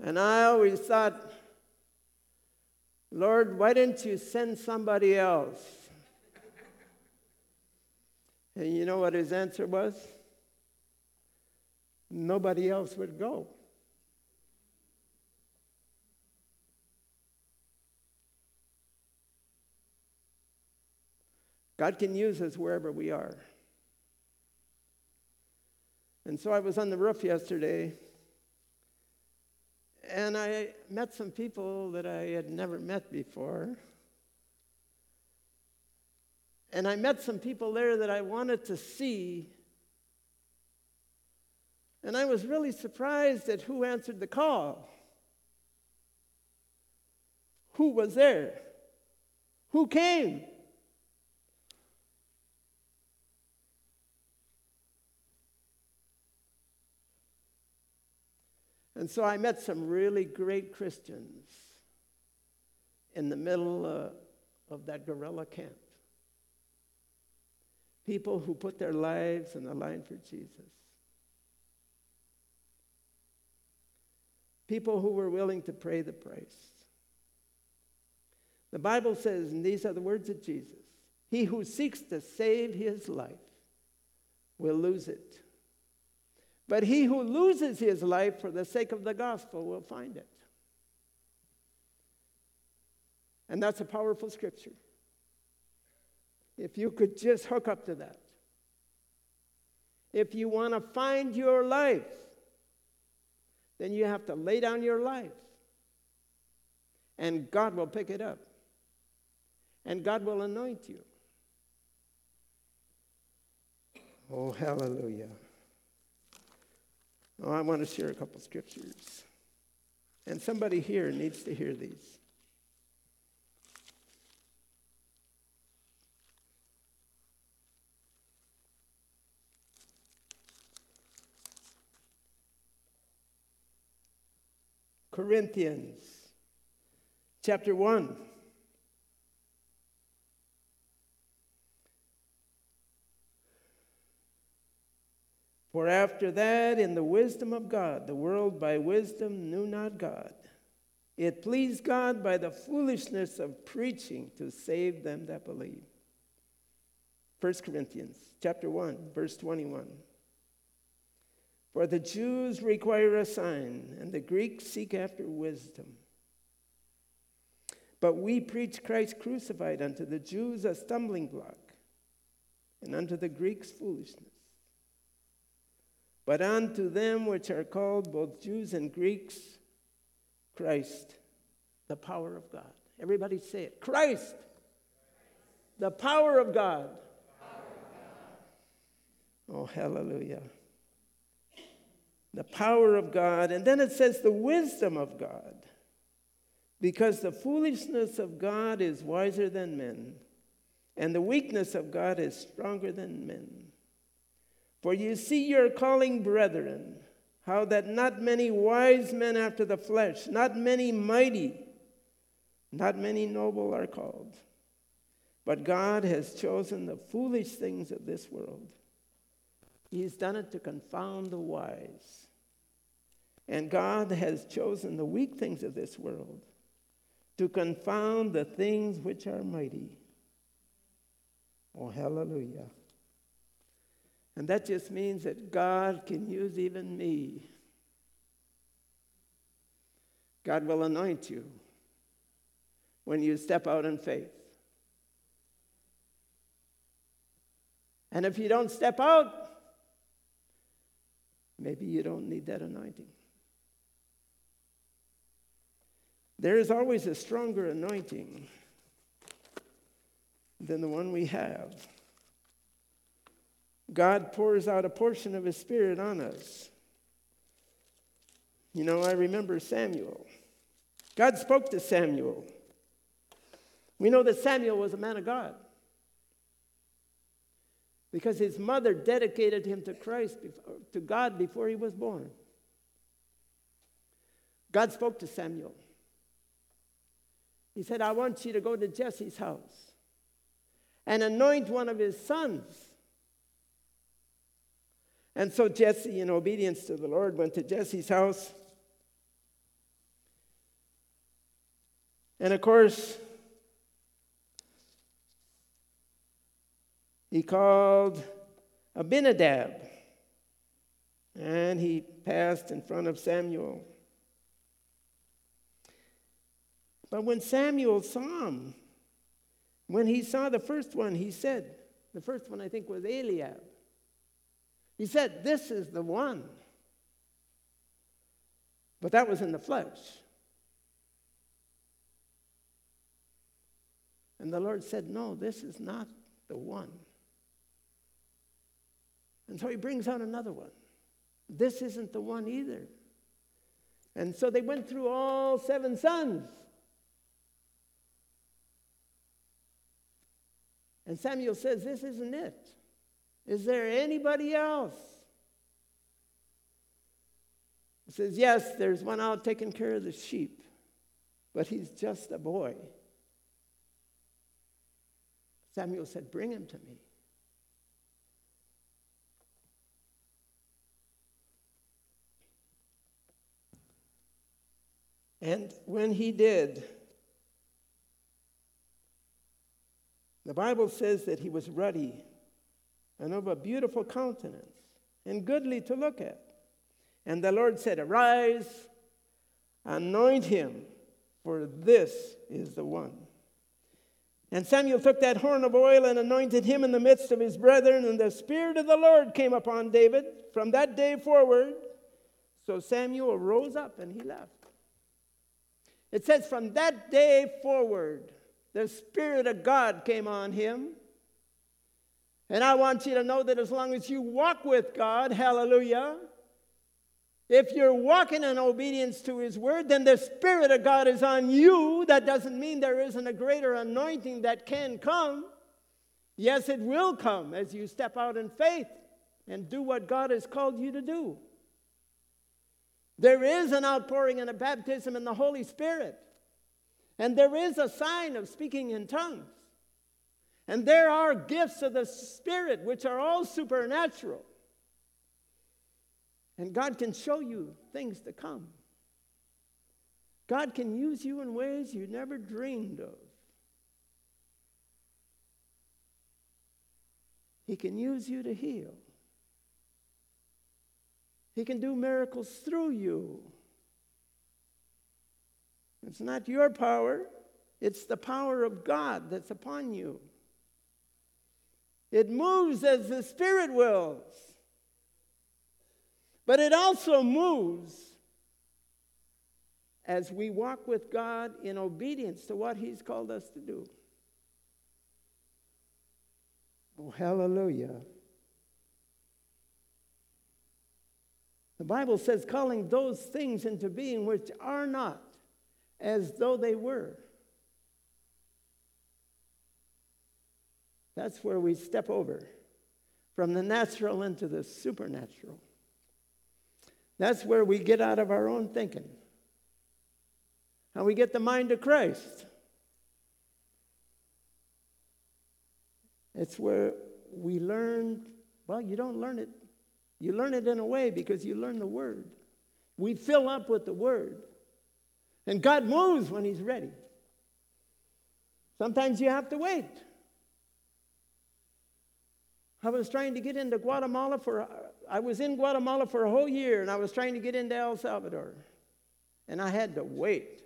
And I always thought, Lord, why didn't you send somebody else? And you know what his answer was? Nobody else would go. God can use us wherever we are. And so I was on the roof yesterday and I met some people that I had never met before. And I met some people there that I wanted to see. And I was really surprised at who answered the call. Who was there? Who came? And so I met some really great Christians in the middle uh, of that guerrilla camp. People who put their lives on the line for Jesus. People who were willing to pay the price. The Bible says, and these are the words of Jesus He who seeks to save his life will lose it. But he who loses his life for the sake of the gospel will find it. And that's a powerful scripture. If you could just hook up to that. If you want to find your life, then you have to lay down your life. And God will pick it up. And God will anoint you. Oh, hallelujah. Oh, I want to share a couple scriptures. And somebody here needs to hear these. Corinthians chapter 1. For after that, in the wisdom of God, the world by wisdom knew not God. It pleased God by the foolishness of preaching to save them that believe. 1 Corinthians chapter 1, verse 21. For the Jews require a sign, and the Greeks seek after wisdom. But we preach Christ crucified unto the Jews a stumbling block, and unto the Greeks foolishness. But unto them which are called both Jews and Greeks, Christ, the power of God. Everybody say it Christ, the power of God. Oh, hallelujah. The power of God. And then it says the wisdom of God. Because the foolishness of God is wiser than men, and the weakness of God is stronger than men. For you see your calling, brethren, how that not many wise men after the flesh, not many mighty, not many noble are called. But God has chosen the foolish things of this world. He's done it to confound the wise. And God has chosen the weak things of this world to confound the things which are mighty. Oh, hallelujah. And that just means that God can use even me. God will anoint you when you step out in faith. And if you don't step out, maybe you don't need that anointing. There is always a stronger anointing than the one we have. God pours out a portion of His Spirit on us. You know, I remember Samuel. God spoke to Samuel. We know that Samuel was a man of God because his mother dedicated him to Christ, to God, before he was born. God spoke to Samuel. He said, I want you to go to Jesse's house and anoint one of his sons. And so Jesse, in obedience to the Lord, went to Jesse's house. And of course, he called Abinadab. And he passed in front of Samuel. But when Samuel saw him, when he saw the first one, he said, the first one I think was Eliab. He said, This is the one. But that was in the flesh. And the Lord said, No, this is not the one. And so he brings out another one. This isn't the one either. And so they went through all seven sons. And Samuel says, This isn't it. Is there anybody else? He says, Yes, there's one out taking care of the sheep, but he's just a boy. Samuel said, Bring him to me. And when he did, the Bible says that he was ruddy and of a beautiful countenance and goodly to look at. And the Lord said, Arise, anoint him, for this is the one. And Samuel took that horn of oil and anointed him in the midst of his brethren, and the Spirit of the Lord came upon David from that day forward. So Samuel rose up and he left. It says, From that day forward, the Spirit of God came on him. And I want you to know that as long as you walk with God, hallelujah, if you're walking in obedience to His word, then the Spirit of God is on you. That doesn't mean there isn't a greater anointing that can come. Yes, it will come as you step out in faith and do what God has called you to do. There is an outpouring and a baptism in the Holy Spirit. And there is a sign of speaking in tongues. And there are gifts of the Spirit which are all supernatural. And God can show you things to come. God can use you in ways you never dreamed of. He can use you to heal. He can do miracles through you. It's not your power, it's the power of God that's upon you. It moves as the Spirit wills, but it also moves as we walk with God in obedience to what He's called us to do. Oh, hallelujah. The Bible says, calling those things into being which are not as though they were. That's where we step over from the natural into the supernatural. That's where we get out of our own thinking. How we get the mind of Christ. It's where we learn, well, you don't learn it. You learn it in a way because you learn the Word. We fill up with the Word. And God moves when He's ready. Sometimes you have to wait. I was trying to get into Guatemala for, I was in Guatemala for a whole year and I was trying to get into El Salvador. And I had to wait.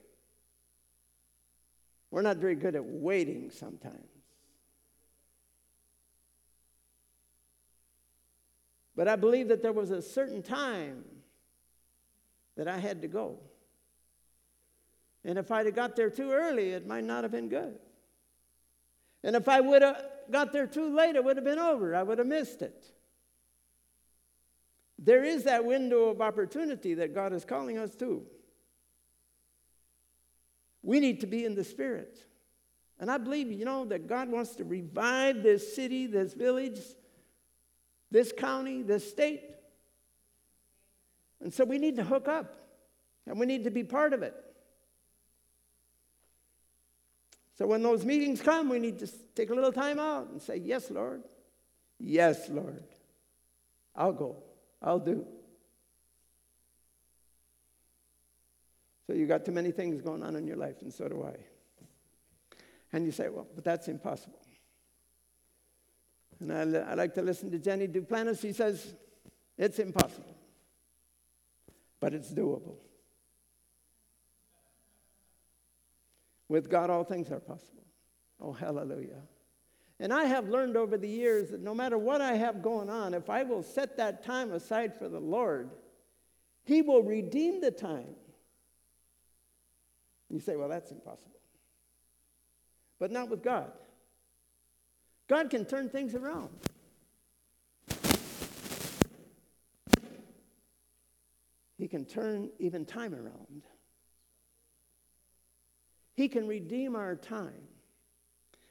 We're not very good at waiting sometimes. But I believe that there was a certain time that I had to go. And if I'd have got there too early, it might not have been good. And if I would have got there too late, it would have been over. I would have missed it. There is that window of opportunity that God is calling us to. We need to be in the Spirit. And I believe, you know, that God wants to revive this city, this village, this county, this state. And so we need to hook up and we need to be part of it. So when those meetings come, we need to take a little time out and say, Yes, Lord. Yes, Lord. I'll go. I'll do. So you got too many things going on in your life, and so do I. And you say, Well, but that's impossible. And I, I like to listen to Jesse Duplantis. He says, It's impossible, but it's doable. With God, all things are possible. Oh, hallelujah. And I have learned over the years that no matter what I have going on, if I will set that time aside for the Lord, He will redeem the time. You say, well, that's impossible. But not with God. God can turn things around. He can turn even time around. He can redeem our time.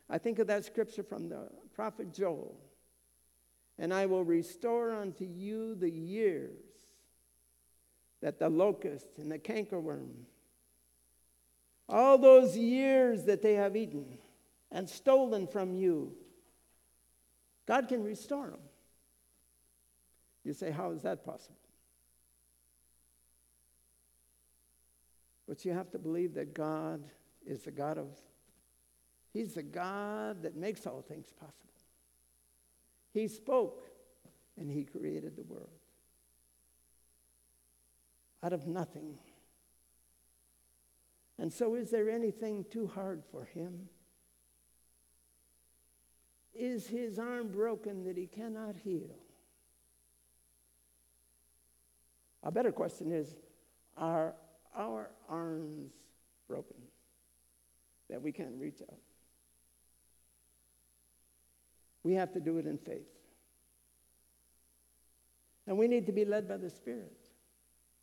I think of that scripture from the prophet Joel. And I will restore unto you the years that the locust and the cankerworm, all those years that they have eaten and stolen from you, God can restore them. You say, How is that possible? But you have to believe that God is the God of, He's the God that makes all things possible. He spoke and He created the world out of nothing. And so, is there anything too hard for Him? Is His arm broken that He cannot heal? A better question is Are our arms broken? that we can't reach out. We have to do it in faith. And we need to be led by the Spirit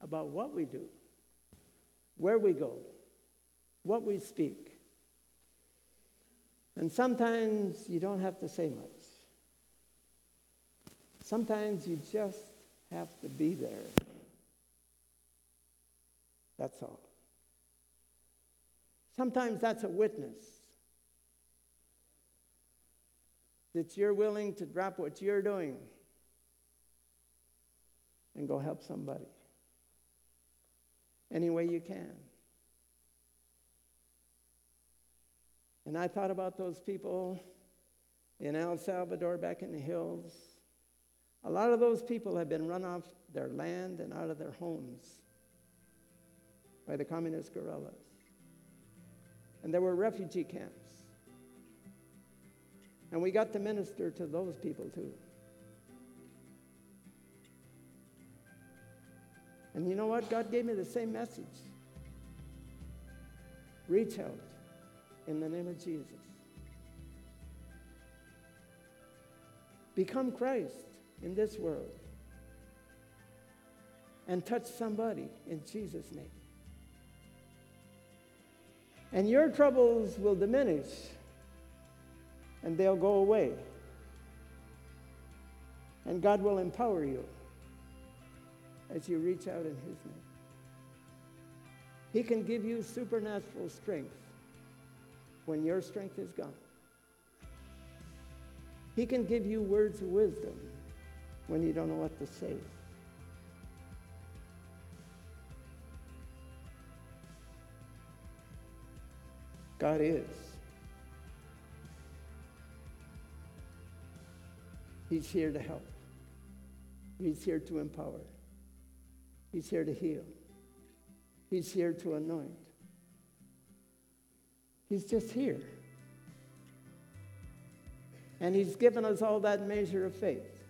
about what we do, where we go, what we speak. And sometimes you don't have to say much. Sometimes you just have to be there. That's all. Sometimes that's a witness that you're willing to drop what you're doing and go help somebody any way you can. And I thought about those people in El Salvador back in the hills. A lot of those people have been run off their land and out of their homes by the communist guerrillas. And there were refugee camps. And we got to minister to those people too. And you know what? God gave me the same message. Reach out in the name of Jesus. Become Christ in this world and touch somebody in Jesus' name. And your troubles will diminish and they'll go away. And God will empower you as you reach out in His name. He can give you supernatural strength when your strength is gone. He can give you words of wisdom when you don't know what to say. God is. He's here to help. He's here to empower. He's here to heal. He's here to anoint. He's just here. And He's given us all that measure of faith.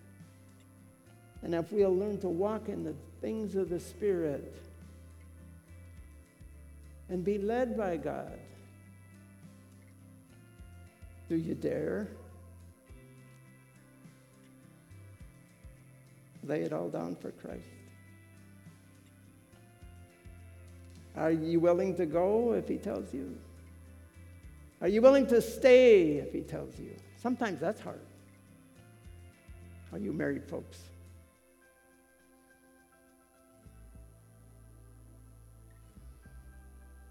And if we'll learn to walk in the things of the Spirit and be led by God, do you dare? Lay it all down for Christ. Are you willing to go if He tells you? Are you willing to stay if He tells you? Sometimes that's hard. Are you married folks?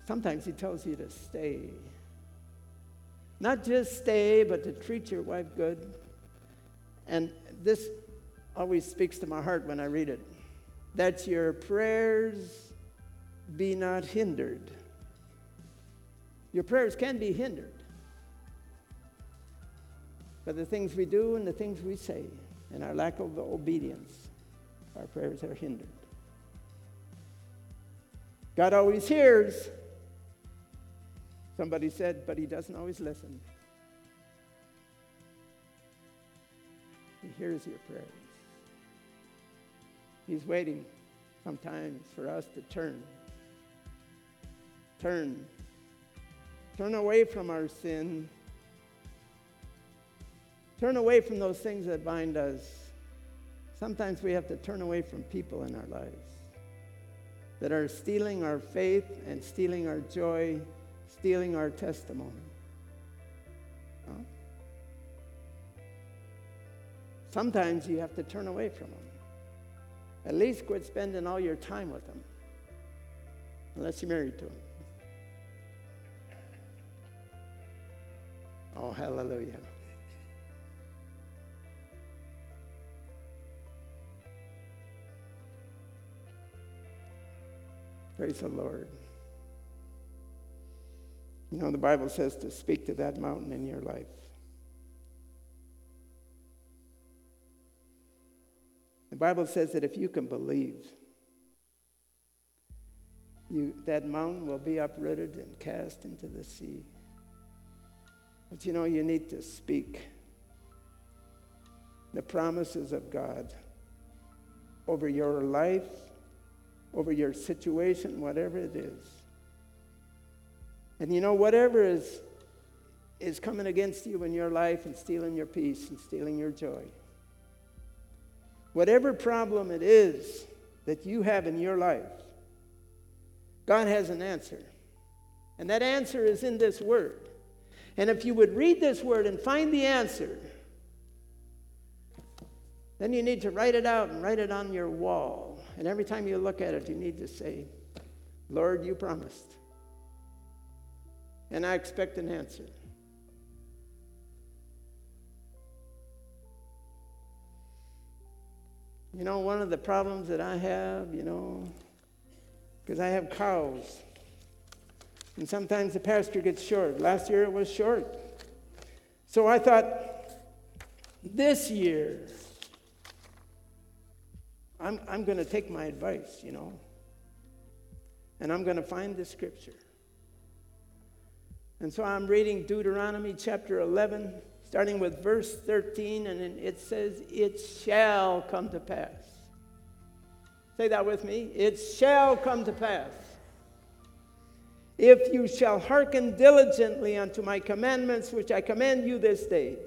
Sometimes He tells you to stay. Not just stay, but to treat your wife good. And this always speaks to my heart when I read it that your prayers be not hindered. Your prayers can be hindered by the things we do and the things we say and our lack of obedience. Our prayers are hindered. God always hears. Somebody said, but he doesn't always listen. He hears your prayers. He's waiting sometimes for us to turn. Turn. Turn away from our sin. Turn away from those things that bind us. Sometimes we have to turn away from people in our lives that are stealing our faith and stealing our joy, stealing our testimony. Huh? Sometimes you have to turn away from them. At least quit spending all your time with them, unless you're married to them. Oh, hallelujah. Praise the Lord. You know, the Bible says to speak to that mountain in your life. The Bible says that if you can believe, you, that mountain will be uprooted and cast into the sea. But you know, you need to speak the promises of God over your life, over your situation, whatever it is. And you know, whatever is, is coming against you in your life and stealing your peace and stealing your joy, Whatever problem it is that you have in your life, God has an answer. And that answer is in this word. And if you would read this word and find the answer, then you need to write it out and write it on your wall. And every time you look at it, you need to say, Lord, you promised. And I expect an answer. You know, one of the problems that I have, you know, because I have cows. And sometimes the pastor gets short. Last year it was short. So I thought, this year, I'm, I'm going to take my advice, you know, and I'm going to find the scripture. And so I'm reading Deuteronomy chapter 11, starting with verse 13, and it says, It shall come to pass. Say that with me. It shall come to pass. If you shall hearken diligently unto my commandments, which I command you this day,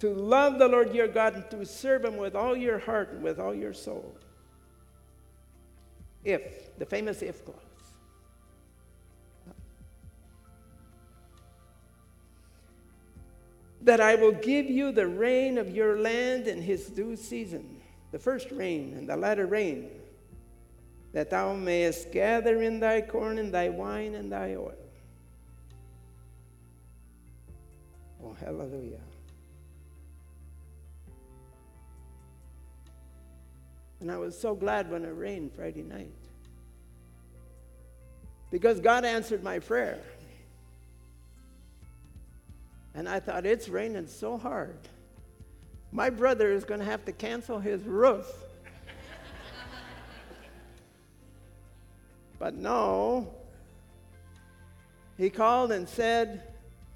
to love the Lord your God and to serve him with all your heart and with all your soul. If, the famous if clause. that I will give you the rain of your land in his due season, the first rain and the latter rain, that thou mayest gather in thy corn and thy wine and thy oil. Oh, hallelujah. And I was so glad when it rained Friday night. Because God answered my prayer. And I thought, it's raining so hard. My brother is going to have to cancel his roof. But no, he called and said,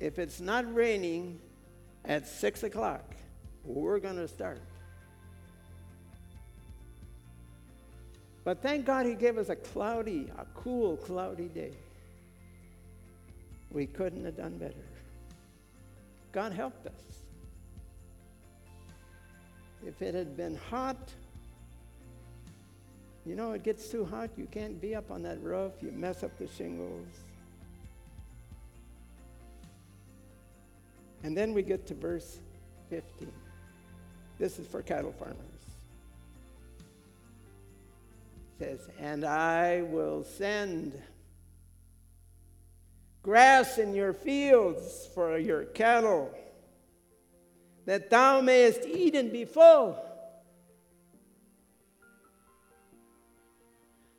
if it's not raining at 6 o'clock, we're going to start. But thank God he gave us a cloudy, a cool, cloudy day. We couldn't have done better. God helped us. If it had been hot, you know, it gets too hot, you can't be up on that roof, you mess up the shingles. And then we get to verse 15. This is for cattle farmers. It says, And I will send grass in your fields for your cattle, that thou mayest eat and be full.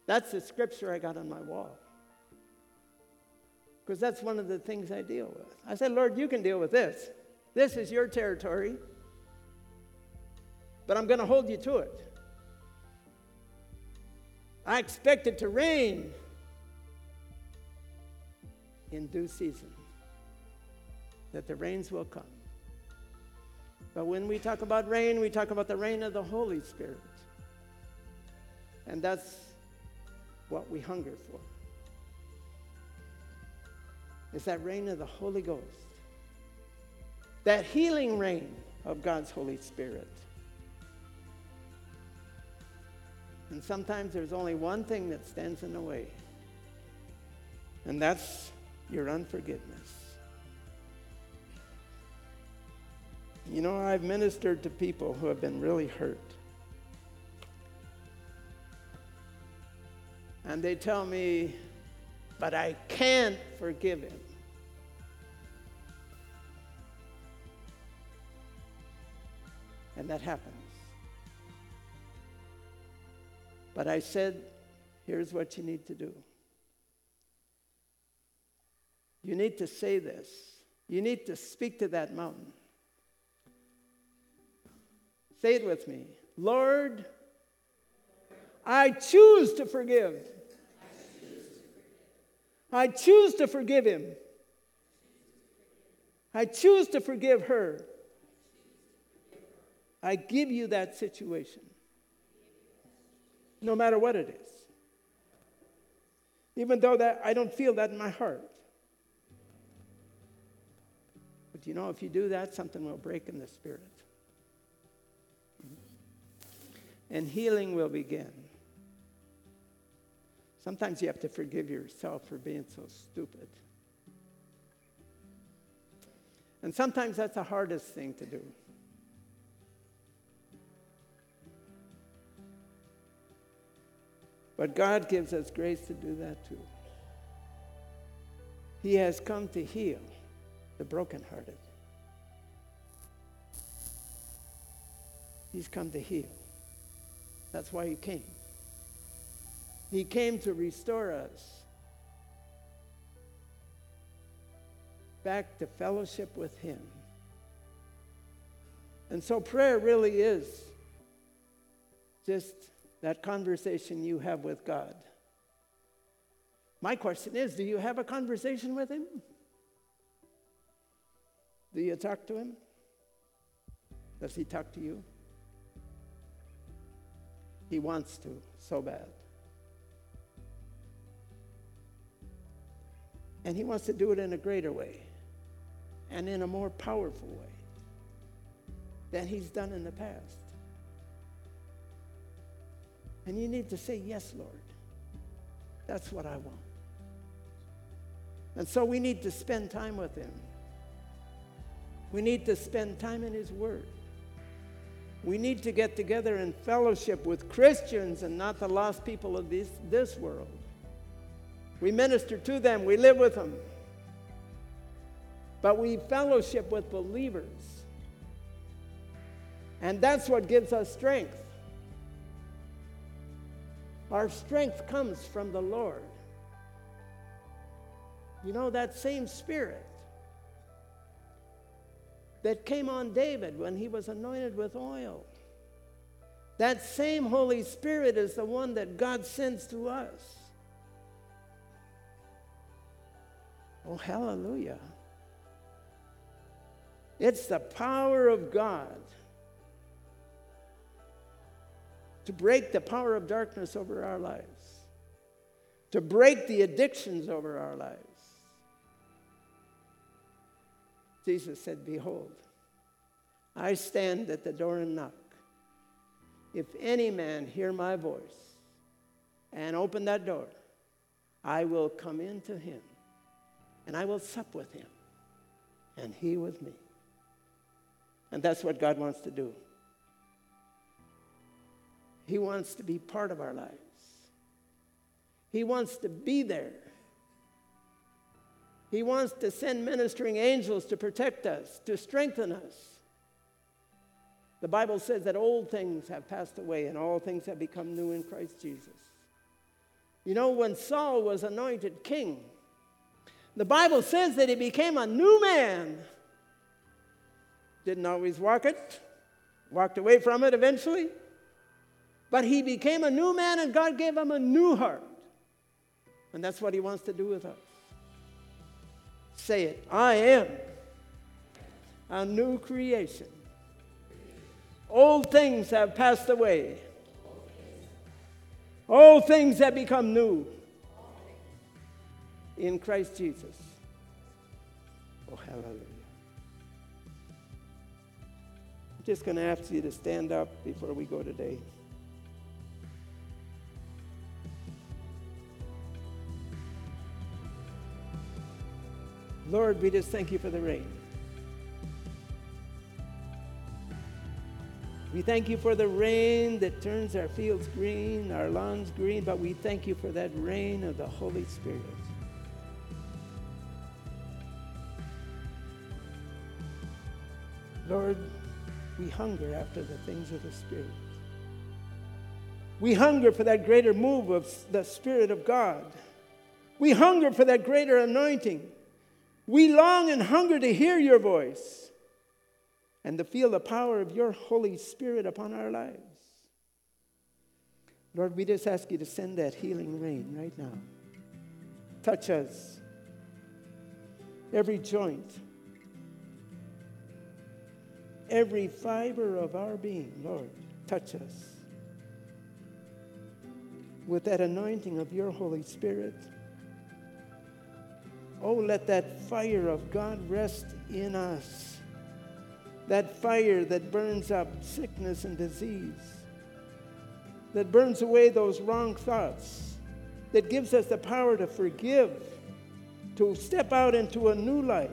That's the scripture I got on my wall. Because that's one of the things I deal with. I said, Lord, you can deal with this. This is your territory, but I'm going to hold you to it. I expect it to rain in due season, that the rains will come. But when we talk about rain, we talk about the rain of the Holy Spirit. And that's what we hunger for. It's that rain of the Holy Ghost. That healing rain of God's Holy Spirit. And sometimes there's only one thing that stands in the way, and that's your unforgiveness. You know, I've ministered to people who have been really hurt. And they tell me, but I can't forgive him. And that happens. But I said, here's what you need to do. You need to say this. You need to speak to that mountain. Say it with me Lord, I choose to forgive. I choose to forgive him. I choose to forgive her. I give you that situation, no matter what it is. Even though that I don't feel that in my heart. But you know, if you do that, something will break in the spirit. And healing will begin. Sometimes you have to forgive yourself for being so stupid. And sometimes that's the hardest thing to do. But God gives us grace to do that too. He has come to heal the brokenhearted. He's come to heal. That's why he came. He came to restore us back to fellowship with Him. And so prayer really is just that conversation you have with God. My question is do you have a conversation with Him? Do you talk to Him? Does He talk to you? He wants to so bad. And He wants to do it in a greater way and in a more powerful way than He's done in the past. And you need to say, Yes, Lord. That's what I want. And so we need to spend time with Him. We need to spend time in His Word. We need to get together in fellowship with Christians and not the lost people of this, this world. We minister to them, we live with them. But we fellowship with believers. And that's what gives us strength. Our strength comes from the Lord. You know, that same spirit that came on David when he was anointed with oil. That same Holy Spirit is the one that God sends to us. Oh, hallelujah. It's the power of God to break the power of darkness over our lives, to break the addictions over our lives. Jesus said, Behold, I stand at the door and knock. If any man hear my voice and open that door, I will come into him and I will sup with him and he with me. And that's what God wants to do. He wants to be part of our lives. He wants to be there. He wants to send ministering angels to protect us, to strengthen us. The Bible says that old things have passed away and all things have become new in Christ Jesus. You know, when Saul was anointed king, the Bible says that he became a new man. Didn't always walk it, walked away from it eventually. But he became a new man and God gave him a new heart. And that's what he wants to do with us. Say it I am a new creation. Old things have passed away. All things have become new in Christ Jesus. Oh, hallelujah. I'm just going to ask you to stand up before we go today. Lord, we just thank you for the rain. We thank you for the rain that turns our fields green, our lawns green, but we thank you for that rain of the Holy Spirit. Hunger after the things of the Spirit. We hunger for that greater move of the Spirit of God. We hunger for that greater anointing. We long and hunger to hear your voice and to feel the power of your Holy Spirit upon our lives. Lord, we just ask you to send that healing rain right now. Touch us, every joint, every fiber of our being, Lord, touch us with that anointing of your Holy Spirit. Oh, let that fire of God rest in us. That fire that burns up sickness and disease, that burns away those wrong thoughts, that gives us the power to forgive, to step out into a new life.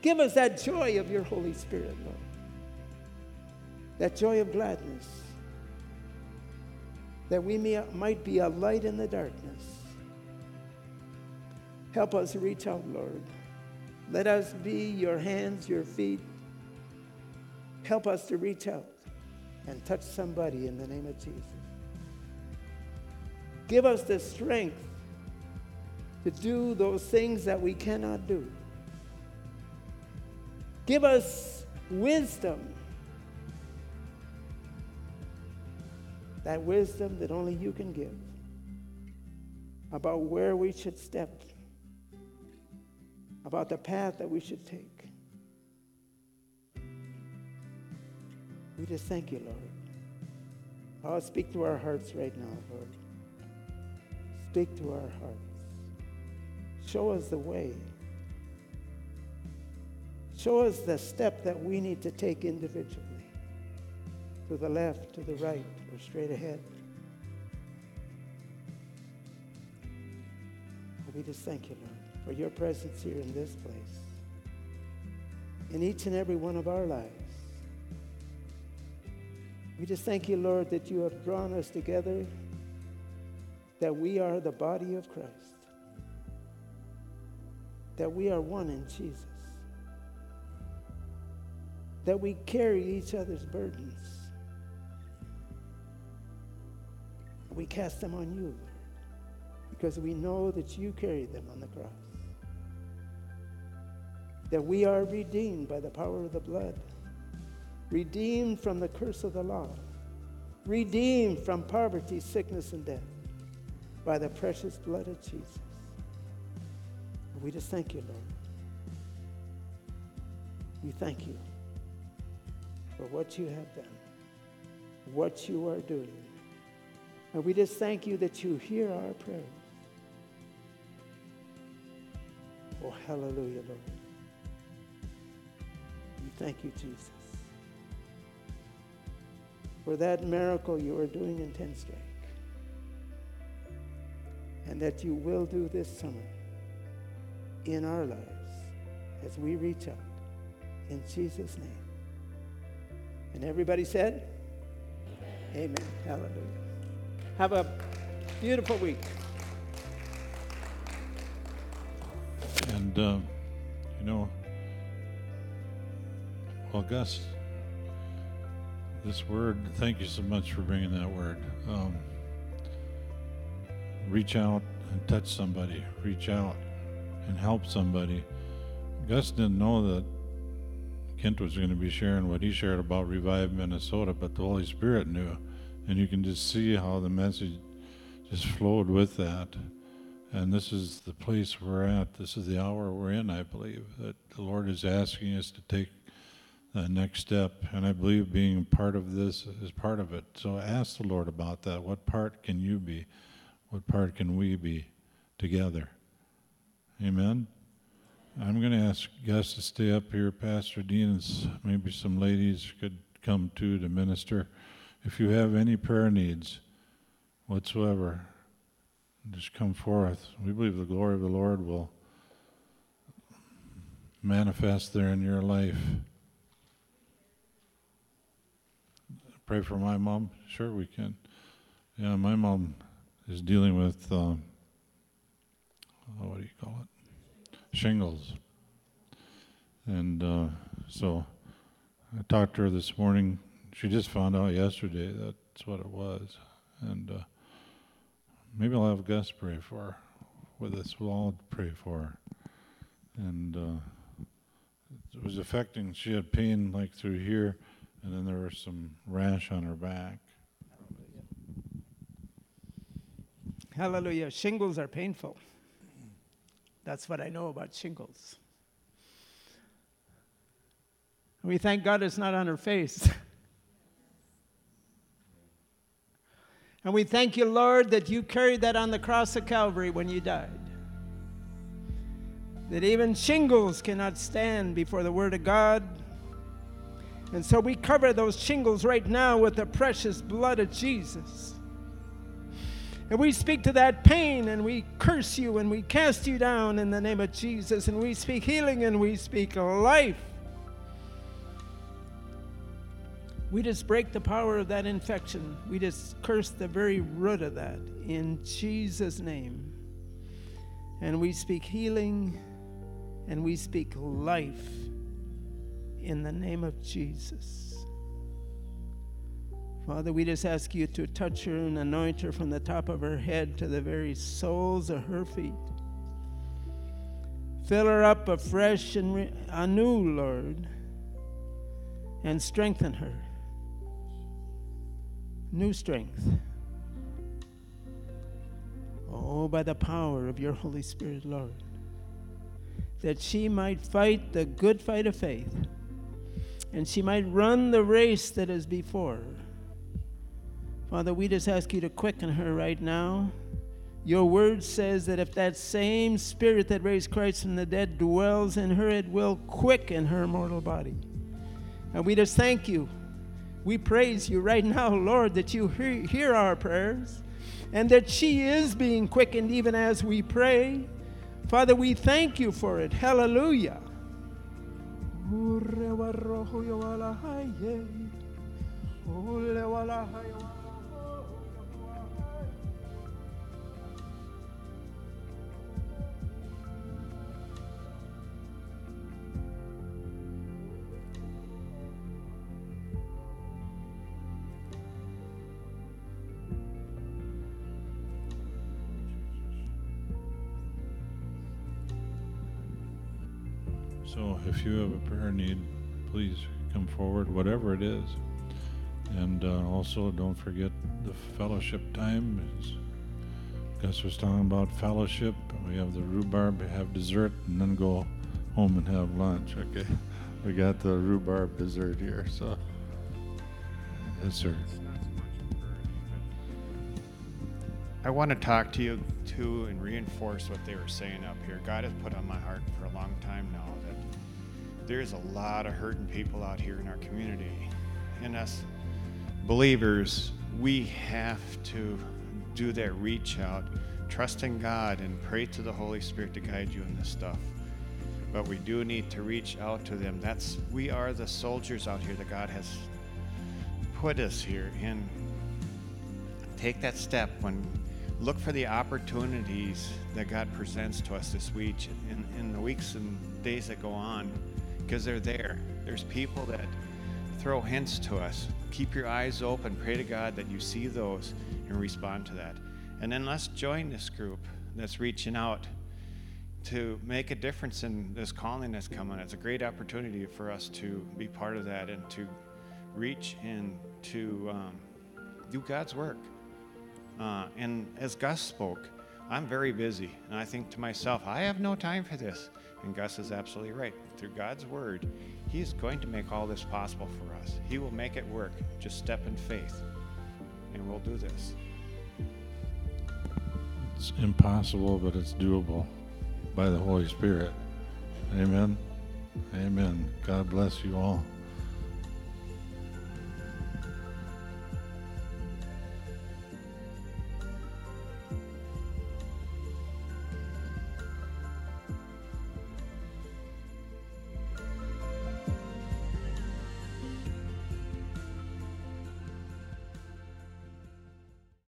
Give us that joy of your Holy Spirit, Lord. That joy of gladness, that we may, might be a light in the darkness Help us reach out, Lord. Let us be your hands, your feet. Help us to reach out and touch somebody in the name of Jesus. Give us the strength to do those things that we cannot do. Give us wisdom. That wisdom that only you can give about where we should step about the path that we should take. We just thank you, Lord. Oh, speak to our hearts right now, Lord. Speak to our hearts. Show us the way. Show us the step that we need to take individually to the left, to the right, or straight ahead. We just thank you, Lord for your presence here in this place, in each and every one of our lives. We just thank you, Lord, that you have drawn us together, that we are the body of Christ, that we are one in Jesus, that we carry each other's burdens. We cast them on you, Lord, because we know that you carried them on the cross that we are redeemed by the power of the blood, redeemed from the curse of the law, redeemed from poverty, sickness, and death by the precious blood of Jesus. We just thank you, Lord. We thank you for what you have done, what you are doing. And we just thank you that you hear our prayers. Oh, hallelujah, Lord. We thank you, Jesus, for that miracle you are doing in Tenstrike, and that you will do this summer in our lives as we reach out in Jesus' name. And everybody said, Amen. Amen. Hallelujah. Have a beautiful week. And, uh, you know, well, Gus, this word, thank you so much for bringing that word. Um, reach out and touch somebody, reach out and help somebody. Gus didn't know that Kent was going to be sharing what he shared about Revive Minnesota, but the Holy Spirit knew. And you can just see how the message just flowed with that. And this is the place we're at. This is the hour we're in, I believe, that the Lord is asking us to take the next step. And I believe being part of this is part of it. So ask the Lord about that. What part can you be? What part can we be together? Amen. I'm going to ask Gus to stay up here. Pastor Dean and maybe some ladies could come too to minister. If you have any prayer needs whatsoever, just come forth. We believe the glory of the Lord will manifest there in your life. Pray for my mom? Sure, we can. Yeah, my mom is dealing with, uh, what do you call it? Shingles. And uh, so I talked to her this morning. She just found out yesterday that's what it was. And uh, maybe I'll have Gus pray for her with us. We'll all pray for her. And uh, it was affecting, she had pain like through here, and then there was some rash on her back. Hallelujah. Shingles are painful. That's what I know about shingles. We thank God it's not on her face. and we thank you, Lord, that you carried that on the cross of Calvary when you died. That even shingles cannot stand before the Word of God. And so we cover those shingles right now with the precious blood of Jesus. And we speak to that pain and we curse you and we cast you down in the name of Jesus. And we speak healing and we speak life. We just break the power of that infection. We just curse the very root of that in Jesus' name. And we speak healing and we speak life in the name of Jesus. Father, we just ask you to touch her and anoint her from the top of her head to the very soles of her feet. Fill her up afresh and re- anew, Lord, and strengthen her. New strength. Oh, by the power of your Holy Spirit, Lord, that she might fight the good fight of faith and she might run the race that is before her. Father, we just ask you to quicken her right now. Your word says that if that same spirit that raised Christ from the dead dwells in her, it will quicken her mortal body. And we just thank you. We praise you right now, Lord, that you hear our prayers and that she is being quickened even as we pray. Father, we thank you for it. Hallelujah. So if you have a prayer need, please come forward, whatever it is. And uh, also, don't forget the fellowship time. Gus was talking about fellowship. We have the rhubarb, we have dessert, and then go home and have lunch. Okay, we got the rhubarb dessert here. So, yes, sir. I want to talk to you too and reinforce what they were saying up here. God has put on my heart for a long time now there's a lot of hurting people out here in our community. And us believers, we have to do that reach out, trust in God, and pray to the Holy Spirit to guide you in this stuff. But we do need to reach out to them. That's we are the soldiers out here that God has put us here in. Take that step when look for the opportunities that God presents to us this week in, in the weeks and days that go on because they're there. There's people that throw hints to us. Keep your eyes open. Pray to God that you see those and respond to that. And then let's join this group that's reaching out to make a difference in this calling that's coming. It's a great opportunity for us to be part of that and to reach and to um, do God's work. Uh, and as Gus spoke, I'm very busy. And I think to myself, I have no time for this. And Gus is absolutely right. Through God's word, He's going to make all this possible for us. He will make it work. Just step in faith, and we'll do this. It's impossible, but it's doable by the Holy Spirit. Amen. Amen. God bless you all.